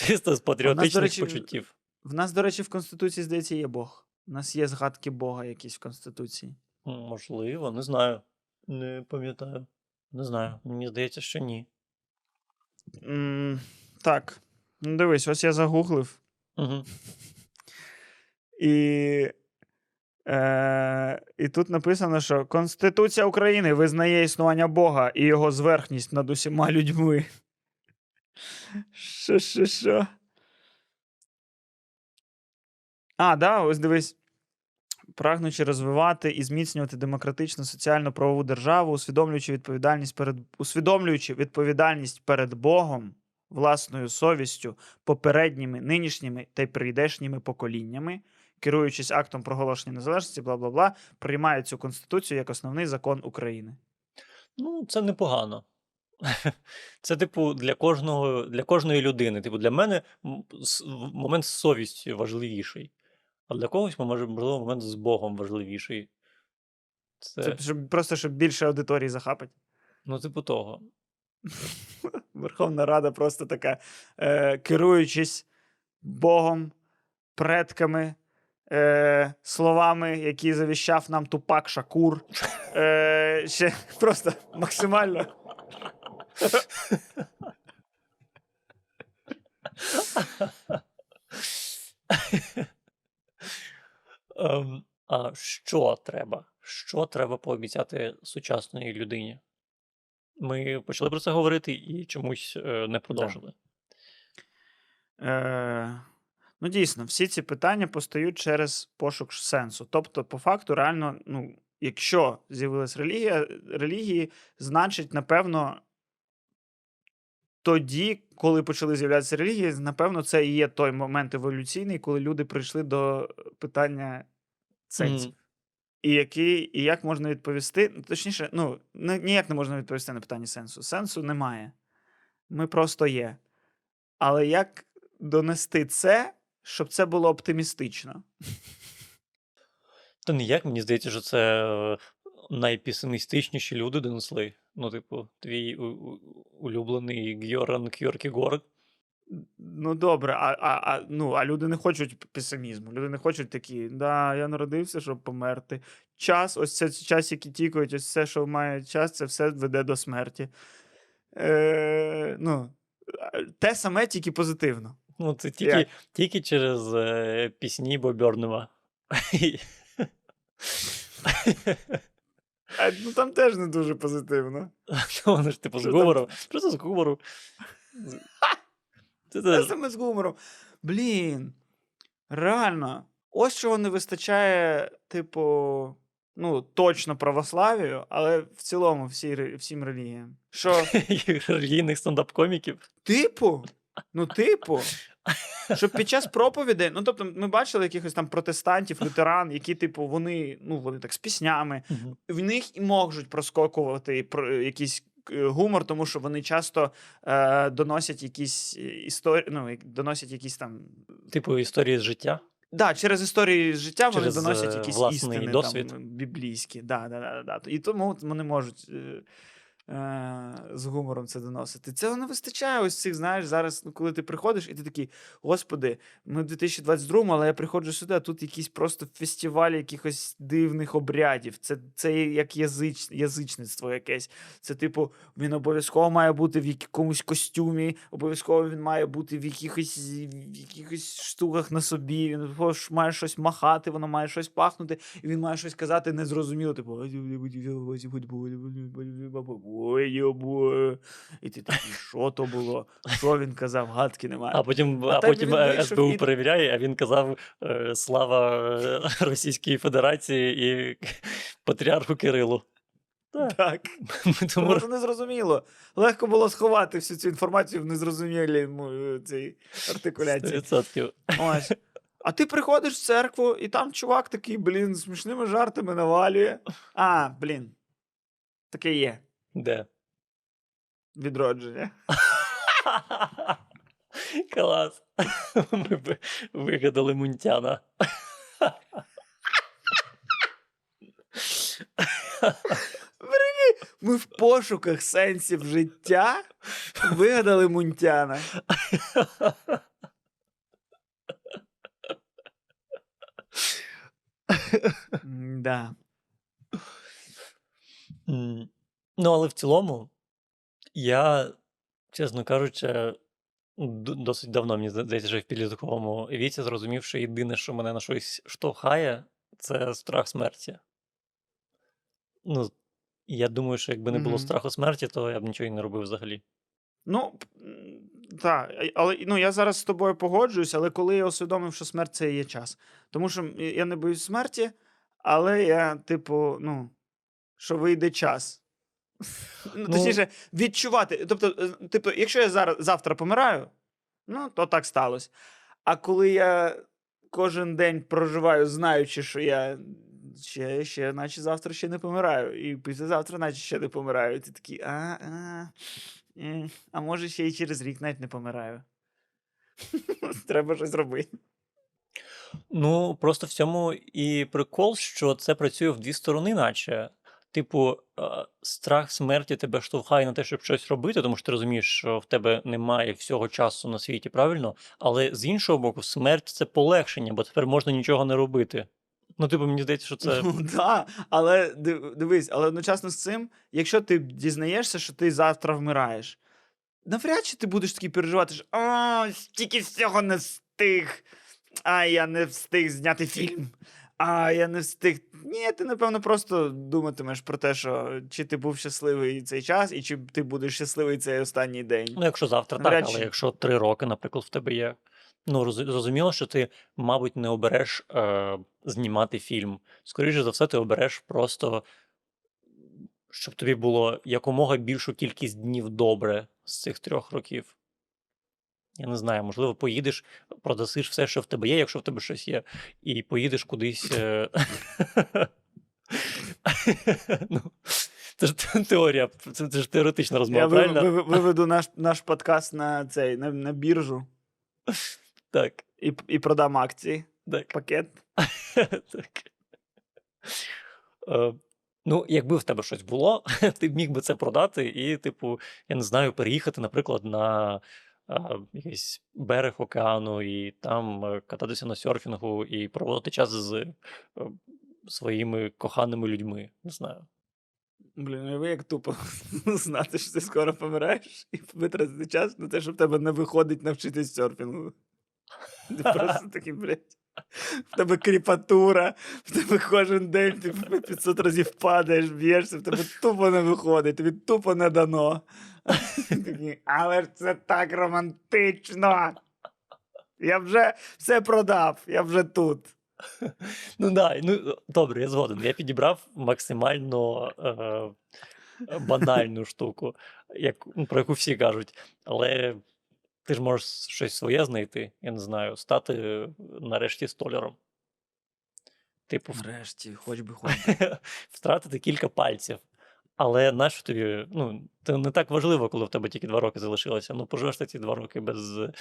Чисто з патріотичних почуттів. В нас, до речі, в Конституції, здається, є Бог. У нас є згадки Бога якісь в Конституції. Можливо, не знаю. Не пам'ятаю. Не знаю. Мені здається, що ні. М, так. Ну, дивись, ось я загуглив. Угу. І, е, і тут написано, що Конституція України визнає існування Бога і його зверхність над усіма людьми. Що, що, що? А, да, ось дивись. Прагнучи розвивати і зміцнювати демократичну соціальну правову державу, усвідомлюючи відповідальність перед усвідомлюючи відповідальність перед Богом, власною совістю, попередніми, нинішніми та й прийдешніми поколіннями, керуючись актом проголошення незалежності, бла бла бла, приймають цю конституцію як основний закон України. Ну, це непогано. Це, типу, для кожного, для кожної людини. Типу, для мене момент з совістю важливіший. А для когось, може, можливо, момент з Богом важливіший. Це, Це щоб, просто щоб більше аудиторії захапати. ну, типу того. Верховна Рада просто така, е, керуючись Богом, предками, е, словами, які завіщав нам Тупак Шакур. Е, ще просто максимально. Ем, а що треба? Що треба пообіцяти сучасної людині? Ми почали про це говорити і чомусь е, не продовжили. Е, ну, дійсно, всі ці питання постають через пошук сенсу. Тобто, по факту, реально, ну, якщо з'явилась релігія, релігії, значить, напевно, тоді, коли почали з'являтися релігії, напевно, це і є той момент еволюційний, коли люди прийшли до питання сенсів. Мгм. І, який, і як можна відповісти? ну, Точніше, ну, ні- ніяк не можна відповісти на питання сенсу. Сенсу немає. Ми просто є. Але як донести це, щоб це було оптимістично? Та ніяк, мені здається, що це е, найпесимістичніші люди донесли. Ну, типу, твій у- у- улюблений Гьоран Кьоркігор. Ну, добре, а, а, а, ну, а люди не хочуть песимізму. Люди не хочуть такі, да, я народився, щоб померти. Час, ось це час, який тікають, ось все, що має час, це все веде до смерті. Е, ну, те саме, тільки позитивно. Ну, це тільки, Як? тільки через е, пісні Бобернема. А, ну там теж не дуже позитивно. Вони ж типу з гумором. Просто з гумору. Це саме з гумором. Блін. Реально. Ось чого не вистачає, типу, ну, точно православію, але в цілому всі, всім релігіям. Що, релігійних стендап-коміків. типу, ну, типу, щоб під час проповідей, ну тобто, ми бачили якихось там протестантів, лютеран, які, типу, вони, ну, вони так з піснями, в них і можуть проскокувати про якийсь е, гумор, тому що вони часто е, доносять якісь історії, ну, доносять якісь там. Типу історії з життя. Да, через історії з життя вони доносять е, якісь істини досвід. там, біблійські. Да, да, да, да. І тому вони можуть е, е, з гумором це доносити. Цього не вистачає ось цих, знаєш, зараз, ну, коли ти приходиш, і ти такий, господи, ми в 2022-му, але я приходжу сюди, а тут якийсь просто фестиваль якихось дивних обрядів. Це, це як язич, язичництво якесь. Це, типу, він обов'язково має бути в якомусь костюмі, обов'язково він має бути в якихось, в якихось штуках на собі, він має щось махати, воно має щось пахнути, і він має щось казати незрозуміло, типу. «Ой, йобо». І ти такий, що то було? Що він казав? Гадки немає. А потім, А а потім він е, СБУ перевіряє, а він казав е, слава е, Російській Федерації і патріарху Кирилу. Так. Так. Ми Тому це незрозуміло. Легко було сховати всю цю інформацію в незрозумілій цій артикуляції. 100%. Ось. А ти приходиш в церкву, і там чувак такий, блін, смішними жартами навалює. А, блін. Таке є. Де? Відродження. Клас. Ми ви- вигадали Мунтяна. Ми в пошуках сенсів життя вигадали Мунтяна. Да. Ну, але в цілому, я, чесно кажучи, д- досить давно, мені здається, вже в підлітковому віці зрозумів, що єдине, що мене на щось штовхає, це страх смерті. Ну, я думаю, що якби не було Мгм. страху смерті, то я б нічого і не робив взагалі. Ну, так, але ну, я зараз з тобою погоджуюсь, але коли я усвідомив, що смерть це є час. Тому що я не боюсь смерті, але я, типу, ну, що вийде час. Ну, Ну- точніше, відчувати. Тобто, е, типу, якщо я зараз завтра помираю, ну, то так сталося. А коли я кожен день проживаю, знаючи, що я ще, ще, наче завтра ще не помираю, і післязавтра, наче ще не помираю, і ти такий, а, а, е, а може ще і через рік навіть не помираю. Треба щось робити. Ну, просто в цьому і прикол, що це працює в дві сторони, наче. Типу, страх смерті тебе штовхає на те, щоб щось робити, тому що ти розумієш, що в тебе немає всього часу на світі, правильно? Але з іншого боку, смерть це полегшення, бо тепер можна нічого не робити. Ну, типу, мені здається, що це. Ну, да, але дивись, але одночасно з цим, якщо ти дізнаєшся, що ти завтра вмираєш, навряд чи ти будеш такий переживати, що о, стільки всього не встиг. А я не встиг зняти фільм. А я не встиг. Ні, ти, напевно, просто думатимеш про те, що чи ти був щасливий цей час, і чи ти будеш щасливий цей останній день. Ну, якщо завтра, так, Навряд але чи. якщо три роки, наприклад, в тебе є. Ну, зрозуміло, що ти, мабуть, не обереш е, знімати фільм. Скоріше за все, ти обереш просто, щоб тобі було якомога більшу кількість днів добре з цих трьох років. Я не знаю, можливо, поїдеш, продасиш все, що в тебе є, якщо в тебе щось є, і поїдеш кудись. е, ну, це ж теорія, це, це ж теоретична розмова, Я правильно? ви- виведу наш, наш подкаст на цей на, на біржу Так, і, і продам акції. так. Пакет. так. Е, ну, якби в тебе щось було, ти б міг би це продати і, типу, я не знаю, переїхати, наприклад, на якийсь берег океану і там е, кататися на серфінгу і проводити час з е, своїми коханими людьми. Не знаю. Блін, уяви, як тупо знати, що ти скоро помираєш, і витратити час на те, щоб в тебе не виходить навчитись серфінгу. Ти просто такий, блядь. В тебе кріпатура, в тебе кожен день ти по 500 разів падаєш, б'єшся, в тебе тупо не виходить, тобі тупо не дано. Але ж це так романтично. Я вже все продав, я вже тут. Ну да, ну добре, я згоден. Я підібрав максимально е, банальну штуку, як, ну, про яку всі кажуть. Але ти ж можеш щось своє знайти, я не знаю, стати е, нарешті столяром. Типу, в- Нарешті, хоч би хоч би. втратити кілька пальців. Але нащо тобі, ну, це не так важливо, коли в тебе тільки два роки залишилося. Ну, поживеш ти ці два роки без е,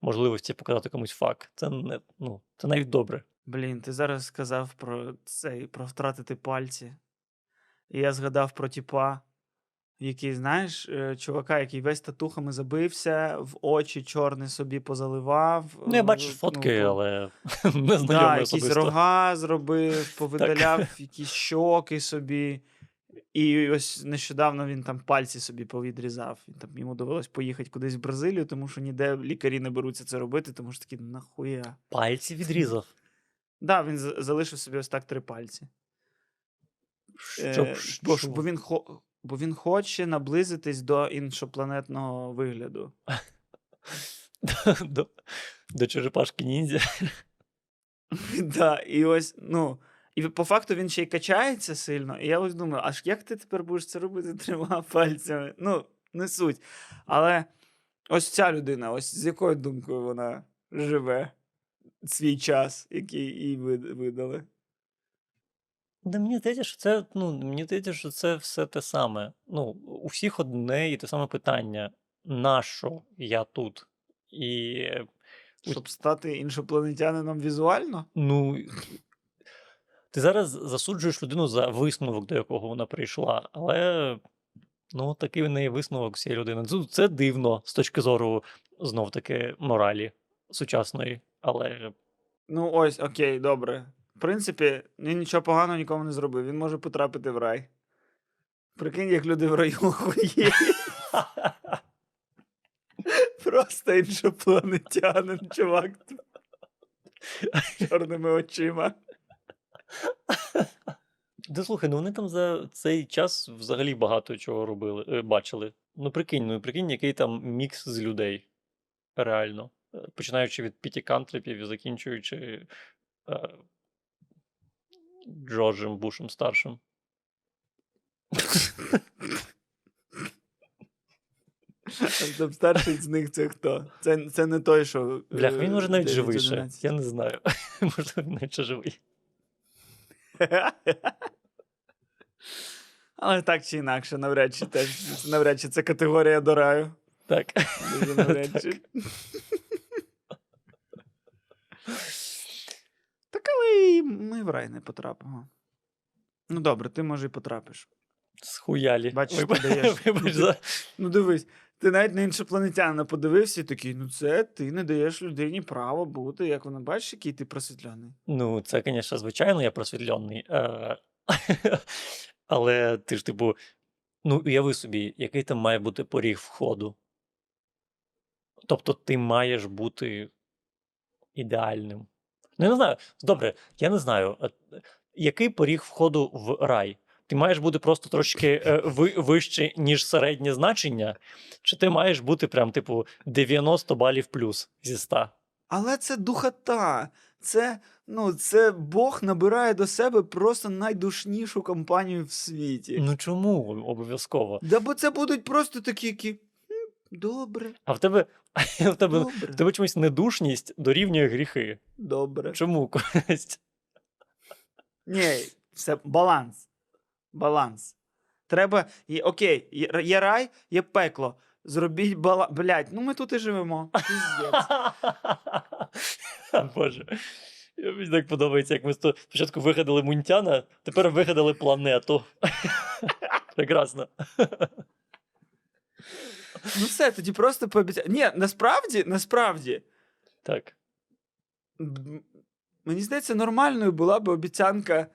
можливості показати комусь факт. Це не, ну, це навіть добре. Блін, ти зараз сказав про цей, про втратити пальці. І я згадав про тіпа, Який, знаєш, е, чувака, який весь татухами забився, в очі чорне собі позаливав. Ну, я е, бачу фотки, по- але не Да, якісь рога зробив, повидаляв якісь щоки собі. І ось нещодавно він там пальці собі повідрізав. Він там йому довелось поїхати кудись в Бразилію, тому що ніде лікарі не беруться це робити, тому що такі нахуя. Пальці відрізав. Да, він залишив собі ось так три пальці. Щоб Е, бо, що? бо, він хо, бо він хоче наблизитись до іншопланетного вигляду. до, черепашки ніндзя. да, і ось, ну. І по факту він ще й качається сильно. І я ось думаю, аж як ти тепер будеш це робити трьома пальцями? Ну, не суть. Але ось ця людина, ось з якою думкою вона живе свій час, який їй видали. Да мені здається, що це, ну, мені здається, що це все те саме. Ну, у всіх одне і те саме питання: нащо я тут? І е, Щоб стати іншопланетянином візуально? ну, ти зараз засуджуєш людину за висновок, до якого вона прийшла, але ну, такий в неї висновок цієї людини. Це дивно з точки зору знов таки моралі сучасної. Але Ну, ось, окей, добре. В принципі, він нічого поганого нікому не зробив. Він може потрапити в рай. Прикинь, як люди в раю охуєють. Просто іншопланетянин, чувак. Чорними очима. Да слухай, ну вони там за цей час взагалі багато чого робили, е, бачили. Ну прикинь, ну прикинь, який там мікс з людей. Реально. Е, Починаючи від Піті Кантрепів і закінчуючи е, Джорджем Бушем старшим. Там старший з них це хто? Це, це не той, що. е, Блях, він може навіть живий ще. Я не знаю. Можливо, він навіть ще живий. Але так чи інакше, навряд чи теж навряд чи це категорія до раю. Так. Дуже навряд чи. Так, але і ми в рай не потрапимо. Ну добре, ти може і потрапиш. Схуялі. Бачиш, ти даєш. Вибач за. Ну дивись, ти навіть на іншопланетянина подивився і такий, ну це ти не даєш людині право бути, як вона бачиш, який ти просвітляний. Ну, це, звісно, звичайно, я просвітлений. Е, Але ти ж, типу, ну, уяви собі, який там має бути поріг входу. Тобто ти маєш бути ідеальним. Ну, я не знаю. Добре, я не знаю, який поріг входу в рай? Ти маєш бути просто трошки е, ви- вище, ніж середнє значення, чи ти маєш бути прям, типу, 90 балів плюс зі 100? Але це духота. Це, ну, це Бог набирає до себе просто найдушнішу компанію в світі. Ну чому обов'язково? Да бо це будуть просто такі, які. Добре, А в тебе, в тебе, в тебе чомусь недушність дорівнює гріхи. добре. Чому користь? Ні, це баланс. Баланс. Треба. Є, окей, є, рай, є пекло. Зробіть баланс. Блять, ну ми тут і живемо. Боже. Мені так подобається, як ми спочатку вигадали Мунтяна, тепер вигадали планету. Прекрасно. Ну все, тоді просто пообіцяй. Ні, насправді, насправді, Так. мені здається, нормальною була би обіцянка,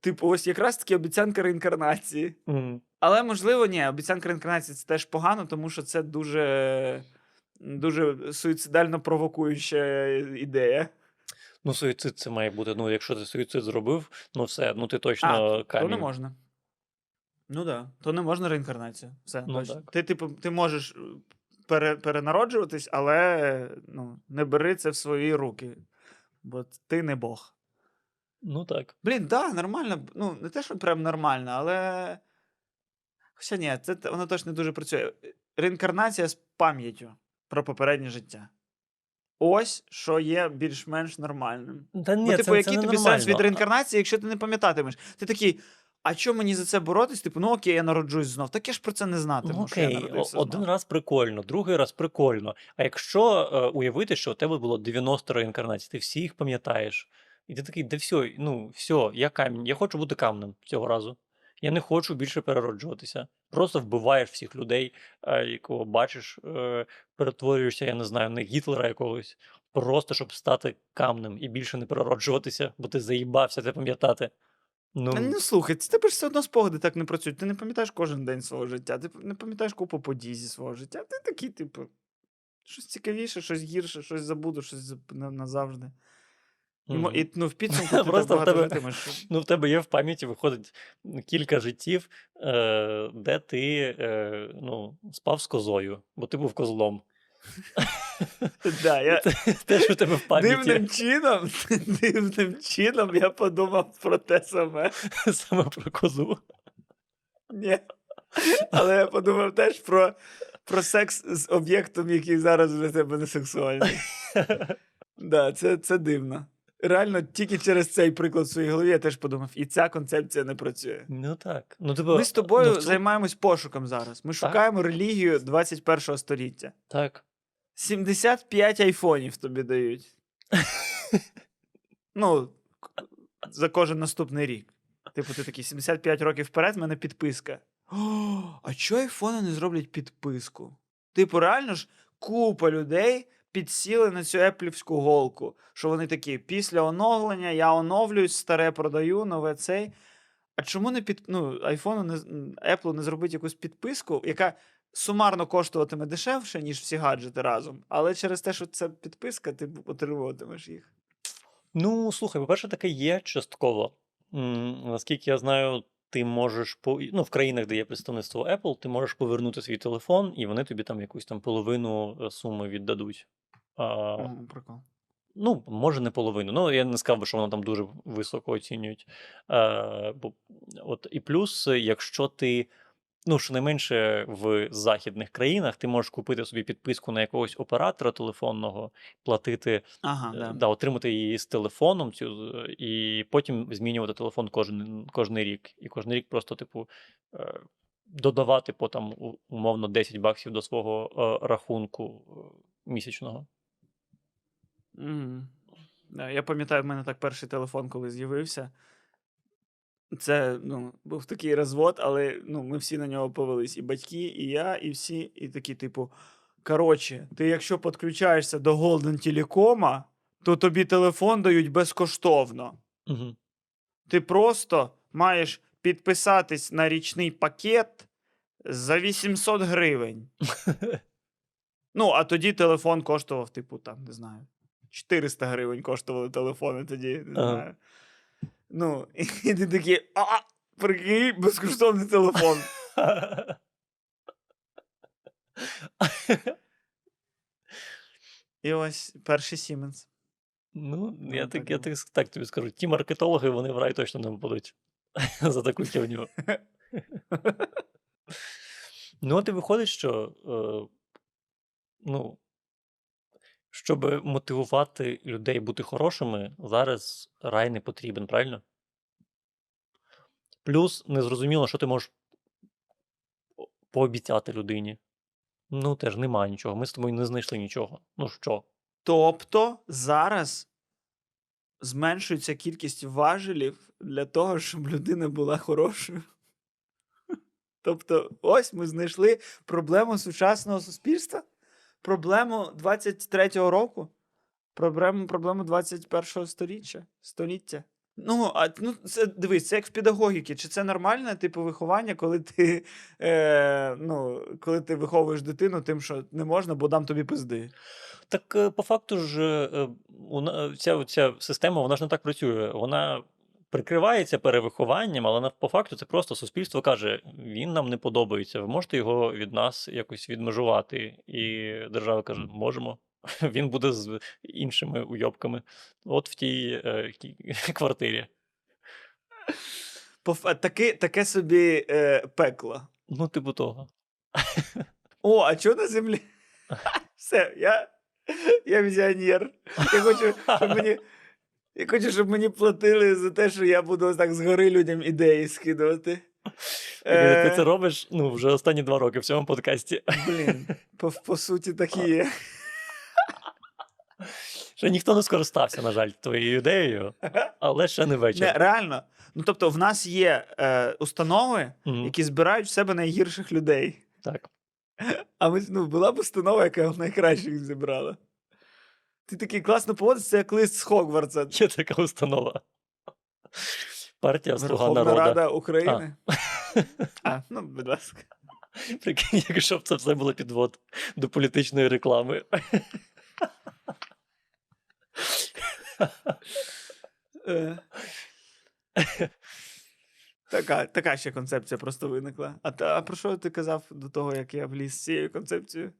типу, ось якраз таки обіцянка реінкарнації. М. Але можливо, ні, обіцянка реінкарнації це теж погано, тому що це дуже, дуже суїцидально провокуюча ідея. Ну, суїцид це має бути. Ну, якщо ти суїцид зробив, ну все, ну ти точно А, камінь. То не можна. Ну так. Да. То не можна реінкарнацію. Все, Ну, точно. так. Ти, типу, ти можеш е, пере, перенароджуватись, але ну, не бери це в свої руки. Бо ти не Бог. Ну так. Блін, да, нормально. Ну, не те, що прям нормально, але. Хоча ні, це воно точно не дуже працює. Реінкарнація з пам'яттю про попереднє життя. Ось що є більш-менш нормальним. Та ні, Бо, типу, це, який це тобі сенс від реінкарнації, якщо ти не пам'ятатимеш? Ти такий, а чому мені за це боротись? Типу, ну окей, я народжусь знов. Так я ж про це не знатиму. Ну, що я окей, о- народився один знов. раз прикольно, другий раз прикольно. А якщо е, уявити, що у тебе було 90 реінкарнацій, ти всі їх пам'ятаєш, і ти такий, да все, ну все, я камінь, я хочу бути камнем цього разу. Я не хочу більше перероджуватися. Просто вбиваєш всіх людей, е, якого бачиш, е, перетворюєшся, я не знаю, на Гітлера якогось, просто щоб стати камнем і більше не перероджуватися, бо ти заїбався це пам'ятати. Ну, Та Ну, слухай, це тебе ж все одно спогади так не працюють. Ти не пам'ятаєш кожен день свого життя, ти не пам'ятаєш купу подій зі свого життя. Ти такий, типу, щось цікавіше, щось гірше, щось забуду, щось назавжди. Мо- і ну, в підсумку ти Просто в тебе-. Ну, в тебе є в пам'яті, виходить кілька життів, е, де ти е, ну, спав з козою, бо ти був козлом. Да, я... Те, що тебе в пам'яті Дивним чином, дивним чином я подумав про те саме. саме про козу. Ні. Але я подумав теж про, про секс з об'єктом, який зараз для тебе не сексуальний. Да, це, це дивно. Реально, тільки через цей приклад в своїй голові я теж подумав, і ця концепція не працює. Ну так. Ну, типу, Ми з тобою ну, займаємось пошуком зараз. Ми Так. шукаємо релігію 21 століття. Так. 75 айфонів тобі дають. ну, за кожен наступний рік. Типу, ти такий 75 років вперед, в мене підписка. О, а чого айфони не зроблять підписку? Типу, реально ж купа людей підсіли на цю еплівську голку. Що вони такі, після оновлення я оновлююсь, старе продаю, нове цей. А чому не під ну, айфону не Apple не зробить якусь підписку, яка сумарно коштуватиме дешевше, ніж всі гаджети разом, але через те, що це підписка, ти отримуватимеш їх. Ну, слухай, по-перше, таке є частково. Наскільки я знаю, ти можеш по ну, в країнах, де є представництво Apple, ти можеш повернути свій телефон, і вони тобі там якусь там половину е, суми віддадуть. А, прикол. Ну, може, не половину. Ну, я не сказав би, що воно там дуже високо оцінюють. А, бо, от, і плюс, е, якщо ти, ну, щонайменше в західних країнах, ти можеш купити собі підписку на якогось оператора телефонного, платити, Ага, е, да. да, отримати її з телефоном, цю, і потім змінювати телефон кожен, кожен рік. І кожен рік просто, типу, е, додавати по там умовно 10 баксів до свого е, рахунку місячного. Да, я пам'ятаю, в мене так перший телефон, коли з'явився. Це ну, був такий розвод, але ну, ми всі на нього повелись. І батьки, і я, і всі, і такі, типу. Коротше, ти якщо підключаєшся до Golden Telecom, то тобі телефон дають безкоштовно. Угу. Ти просто маєш підписатись на річний пакет за 800 гривень. Ну, а тоді телефон коштував, типу, там, не знаю, 400 гривень коштували телефони тоді. Не Ага. Ну, і ти такий, а, прикинь, безкоштовний телефон. І ось перший Siemens. Ну, Ну, я так так, я так, так тобі скажу. Ті маркетологи, вони в рай точно не будуть за таку херню. Ну, от і виходить, що е, ну, щоб мотивувати людей бути хорошими, зараз рай не потрібен, правильно? Плюс незрозуміло, що ти можеш пообіцяти людині. Ну, теж немає нічого. Ми з тобою не знайшли нічого. Ну що? Тобто зараз зменшується кількість важелів для того, щоб людина була хорошою. Тобто, ось ми знайшли проблему сучасного суспільства, проблему 23-го року, проблему, проблему 21-го сторіччя, століття. Ну, а ну, це дивись, це як в педагогіки. Чи це нормальне типу виховання, коли ти, е, ну, коли ти виховуєш дитину тим, що не можна, бо дам тобі пизди. Так е, по факту ж е, ця, ця система вона ж не так працює. Вона прикривається перевихованням, але по факту це просто суспільство каже: він нам не подобається. Ви можете його від нас якось відмежувати. І держава каже: можемо. Він буде з іншими уйобками. От в тій е, кі- квартирі. Таке, таке собі е, пекло. Ну, типу того. О, а чого на землі? Все, я, я візіонер. Я хочу, щоб мені. Я хочу, щоб мені платили за те, що я буду так згори людям ідеї скидувати. Ти, ти Е, це робиш ну, вже останні два роки в цьому подкасті. Блін, по, по суті, так і є. Ще ніхто не скористався, на жаль, твоєю ідеєю, але ще не вечір. Не, реально. Ну тобто, в нас є е, установи, Мгм, які збирають в себе найгірших людей. Так. А ми, ну, була б установа, яка найкращих зібрала. Ти такий класно поводишся, як лист з Хогвартса. Є така установа. Партія Слуга народу. Рада України. А, ну, будь ласка. Прикинь, якщо б це все було підвод до політичної реклами. Е. Така, така ще концепція просто виникла. А, та, а про що ти казав до того, як я вліз з цією концепцією?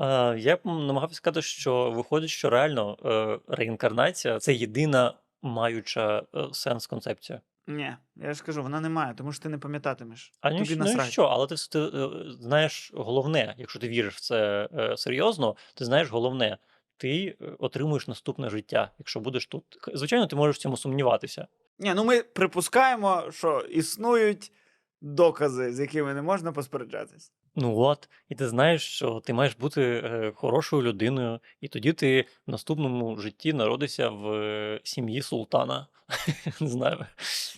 А, я б намагався сказати, що виходить, що реально е, реінкарнація це єдина маюча е, сенс концепція. Ні, я ж кажу, вона не має, тому що ти не пам'ятатимеш. А ну, Тобі ну і насрать. що, але ти, ти е, знаєш головне, якщо ти віриш в це е, серйозно, ти знаєш головне, ти е, отримуєш наступне життя, якщо будеш тут. Х- Звичайно, ти можеш в цьому сумніватися. Ні, ну ми припускаємо, що існують докази, з якими не можна поспереджатись. Ну от, і ти знаєш, що ти маєш бути е, хорошою людиною, і тоді ти в наступному житті народишся в е, сім'ї султана. Не знаю.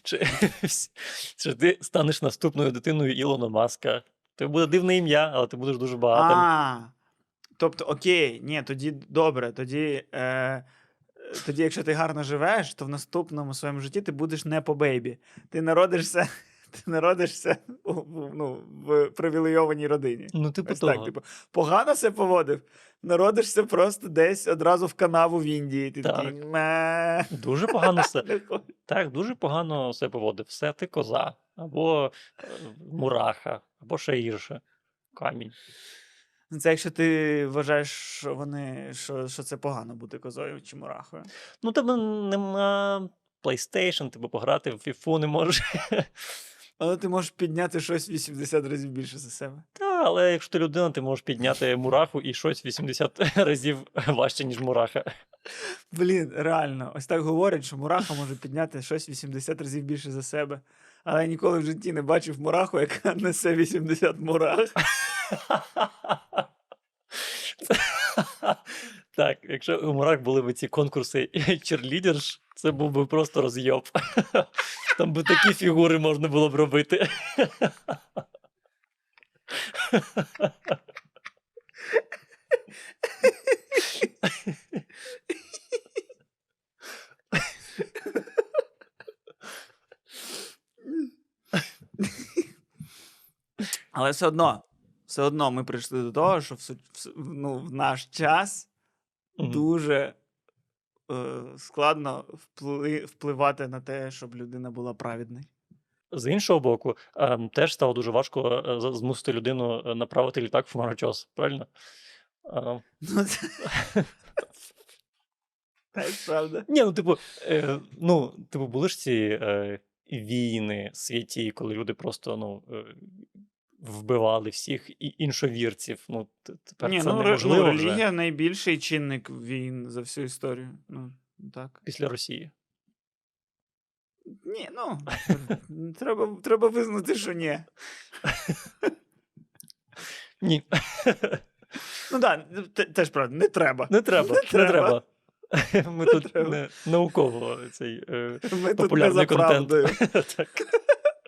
Чи, чи ти станеш наступною дитиною Ілона Маска. Це буде дивне ім'я, але ти будеш дуже багатим. А, тобто, окей, ні, тоді добре, тоді, е, тоді, якщо ти гарно живеш, то в наступному своєму житті ти будеш не по бейбі. Ти народишся, ти народишся у, ну, в привілейованій родині. Ну, типу Ось так, типу, погано себе поводив, народишся просто десь одразу в канаву в Індії. Ти Так. такий ме. Дуже погано все. Так, дуже погано себе поводив. Все, ти коза, або е, мураха, або ще гірше. Камінь. Ну, Це якщо ти вважаєш, що вони що, що це погано бути козою чи мурахою. Ну, тебе нема PlayStation, тебе пограти в FIFA не можеш. Але ти можеш підняти щось 80 разів більше за себе. Та, але якщо ти людина, ти можеш підняти мураху і щось 80 разів важче, ніж мураха. Блін, реально, ось так говорять, що мураха може підняти щось 80 разів більше за себе. Але я ніколи в житті не бачив мураху, яка несе 80 мурах. Так, якщо у мурах були б ці конкурси черлідерш, це був би просто розйоб. Там би такі фігури можна було б робити. Але все одно, все одно ми прийшли до того, що в, в, ну, в наш час Дуже е, складно впли, впливати на те, щоб людина була праведною. З іншого боку, ем, теж стало дуже важко е, змусити людину е, направити літак в хмарочос, правильно? Ем, Ну, це... Так, правда. Ні, ну, типу, е, ну, типу, були ж ці е, війни святі, коли люди просто ну, е, вбивали всіх і іншовірців. Ну, тепер Ні, це ну, неможливо вже релігія найбільший чинник війн за всю історію. Ну, так. після Росії. Ні, ну, треба, треба визнати, що ні. Ні, Ну так, да, теж правда, не треба. не треба. Не Не треба. треба. Ми тут треба. не, науково цей е, Ми тут не популярний за контент. так.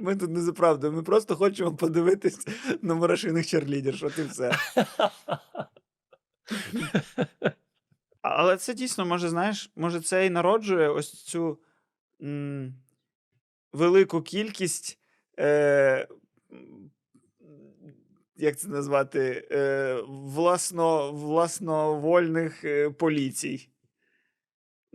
Ми тут не за правдою. Ми просто хочемо подивитись на мурашиних черлідерш, от і все. Але це дійсно, може, знаєш, може, це і народжує ось цю м, велику кількість. Е, як це назвати? Е, власно, власновольних е, поліцій.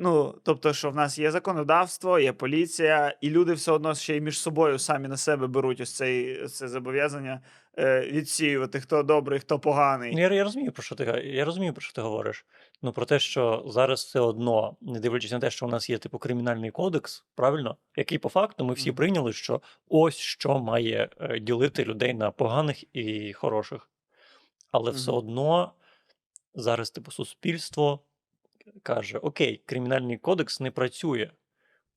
Ну, тобто, що в нас є законодавство, є поліція, і люди все одно ще й між собою самі на себе беруть ось цей, це зобов'язання е, відсіювати, хто добрий, хто поганий. Ну, Я, я розумію, про що ти я розумію, про що ти говориш. Ну про те, що зараз все одно, не дивлячись на те, що у нас є типу кримінальний кодекс, правильно, який по факту ми всі прийняли, що ось що має е, ділити людей на поганих і хороших. Але все одно зараз, типу, суспільство каже: Окей, кримінальний кодекс не працює.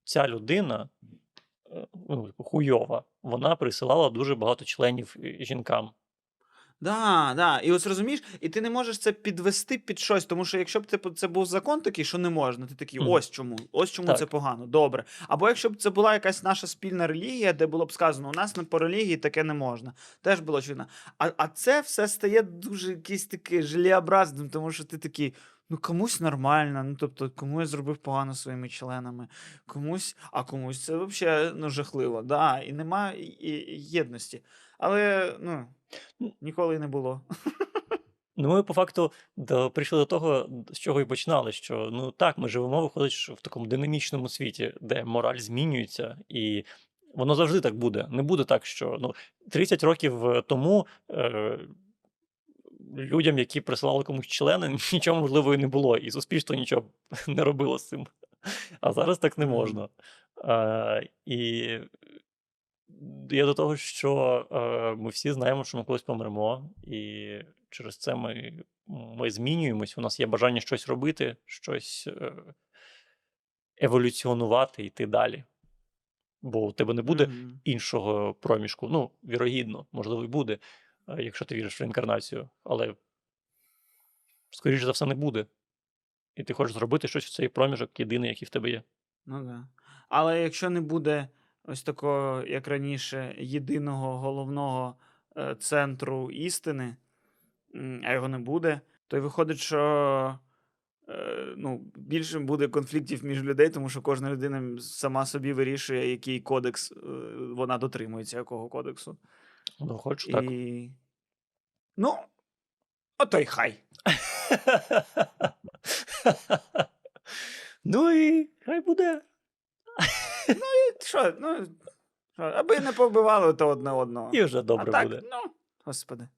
Ця людина, е, ну, типу, хуйова, вона присилала дуже багато членів е, жінкам. Да, да. І ось розумієш, і ти не можеш це підвести під щось, тому що якщо б типу, це був закон такий, що не можна, ти такий, ось чому, ось чому Так. це погано, добре. Або якщо б це була якась наша спільна релігія, де було б сказано, у нас не по релігії таке не можна. Теж було очевидно. А, а це все стає дуже якийсь такий желеобразним, тому що ти такий. Ну, комусь нормально, ну тобто, кому я зробив погано своїми членами, комусь, а комусь це взагалі ну, жахливо. Да, і нема і- і- єдності. Але ну, Ну. ніколи не було. Ну, ми по факту до, прийшли до того, з чого і починали, що ну так, ми живемо, виходить, що в такому динамічному світі, де мораль змінюється, і воно завжди так буде. Не буде так, що ну, 30 років е, тому е, людям, які присилали комусь члени, нічого можливо і не було, і суспільство нічого не робило з цим. А зараз так не можна. Е, і я до того, що е, ми всі знаємо, що ми колись помремо, і через це ми, ми змінюємось. У нас є бажання щось робити, щось е, еволюціонувати, йти далі. Бо у тебе не буде Мгм. іншого проміжку. Ну, вірогідно, можливо, і буде, якщо ти віриш в реінкарнацію, але скоріше за все не буде. І ти хочеш зробити щось в цей проміжок, єдиний, який в тебе є. Ну да. Але якщо не буде ось такого, як раніше, єдиного головного е, центру істини, а його не буде, то й виходить, що е, ну, більше буде конфліктів між людей, тому що кожна людина сама собі вирішує, який кодекс е, вона дотримується, якого кодексу. Ну, хоч так. Ну, ото й хай. ну і хай буде. Що, ну, що, аби не побивали то одне одного. І вже добре а так, буде. ну, господи.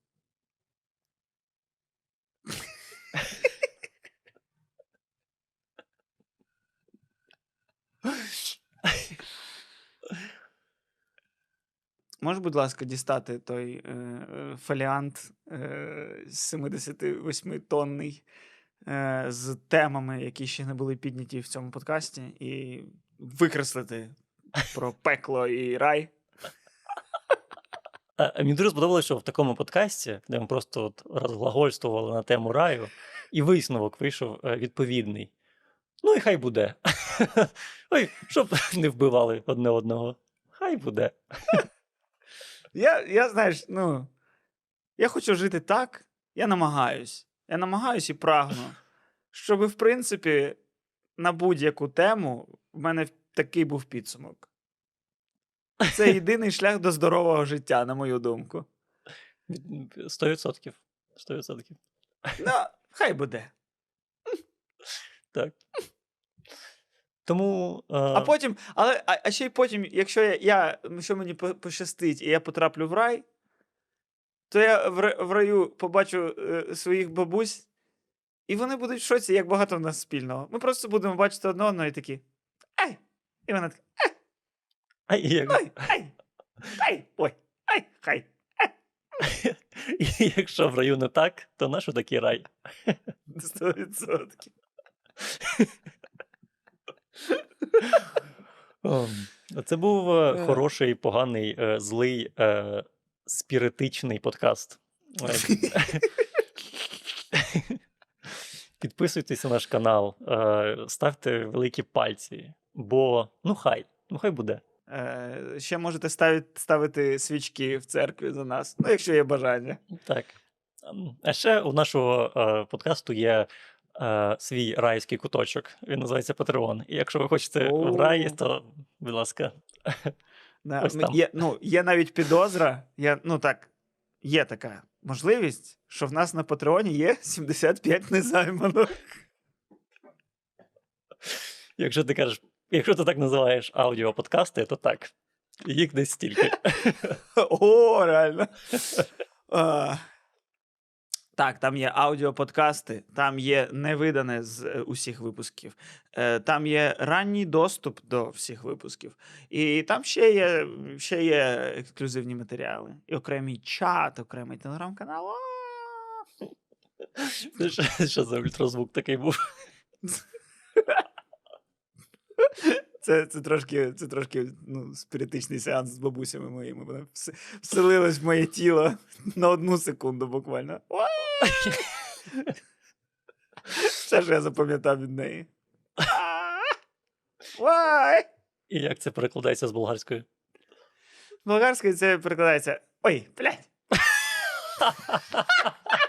Можеш, будь ласка, дістати той е, е, фоліант е, 78-тонний е, з темами, які ще не були підняті в цьому подкасті, і викреслити про пекло і рай. А, мені дуже сподобалося, що в такому подкасті, де ми просто от розглагольствували на тему раю, і висновок вийшов е, відповідний. Ну і хай буде. Ой, щоб не вбивали одне одного. Хай буде. Я, я знаєш, ну, я хочу жити так, я намагаюсь. Я намагаюсь і прагну, щоб, в принципі, на будь-яку тему в мене такий був підсумок. Це єдиний шлях до здорового життя, на мою думку. Від- Сто відсотків. Сто відсотків. Ну, хай буде. Так. Тому. е, А потім, але а, а ще й потім, якщо я, я що мені пощастить, і я потраплю в рай, то я в, в раю побачу е, своїх бабусь, і вони будуть в шоці, як багато в нас спільного. Ми просто будемо бачити одне одного і такі. Ай! І вона така, а як- ой, ай, ай, ой, ай, хай. І якщо в раю не так, то наш такий рай. Сто відсотків. Ом, Це був е, Е. хороший, поганий, е, злий, спіритичний подкаст. Е, Підписуйтесь на наш канал, ставте великі пальці, бо ну хай, ну хай буде. Е, ще можете ставити, ставити свічки в церкві за нас, ну, якщо є бажання. Так. Ем, А ще у нашого подкасту є е, свій райський куточок. Він називається Patreon. І якщо ви хочете в рай, то, будь ласка, Да, Ось там. Є, ну, є навіть підозра, є, ну так, є така можливість, що в нас на Патреоні є 75 незайманих. якщо ти кажеш, якщо ти так називаєш аудіоподкасти, то так. Їх десь стільки. О, реально. А, так, там є аудіоподкасти, там є невидане з е, усіх випусків, е, там є ранній доступ до всіх випусків, і там ще є, ще є ексклюзивні матеріали, і окремий чат, окремий телеграм-канал. Це що, за ультразвук такий був? Це, це трошки, це трошки ну, спіритичний сеанс з бабусями моїми. Вона вс- вселилась в моє тіло на одну секунду буквально. Уа! Все, ж я запам'ятав від неї. Why? І як це перекладається з болгарської? Болгарською це перекладається. Ой, блядь.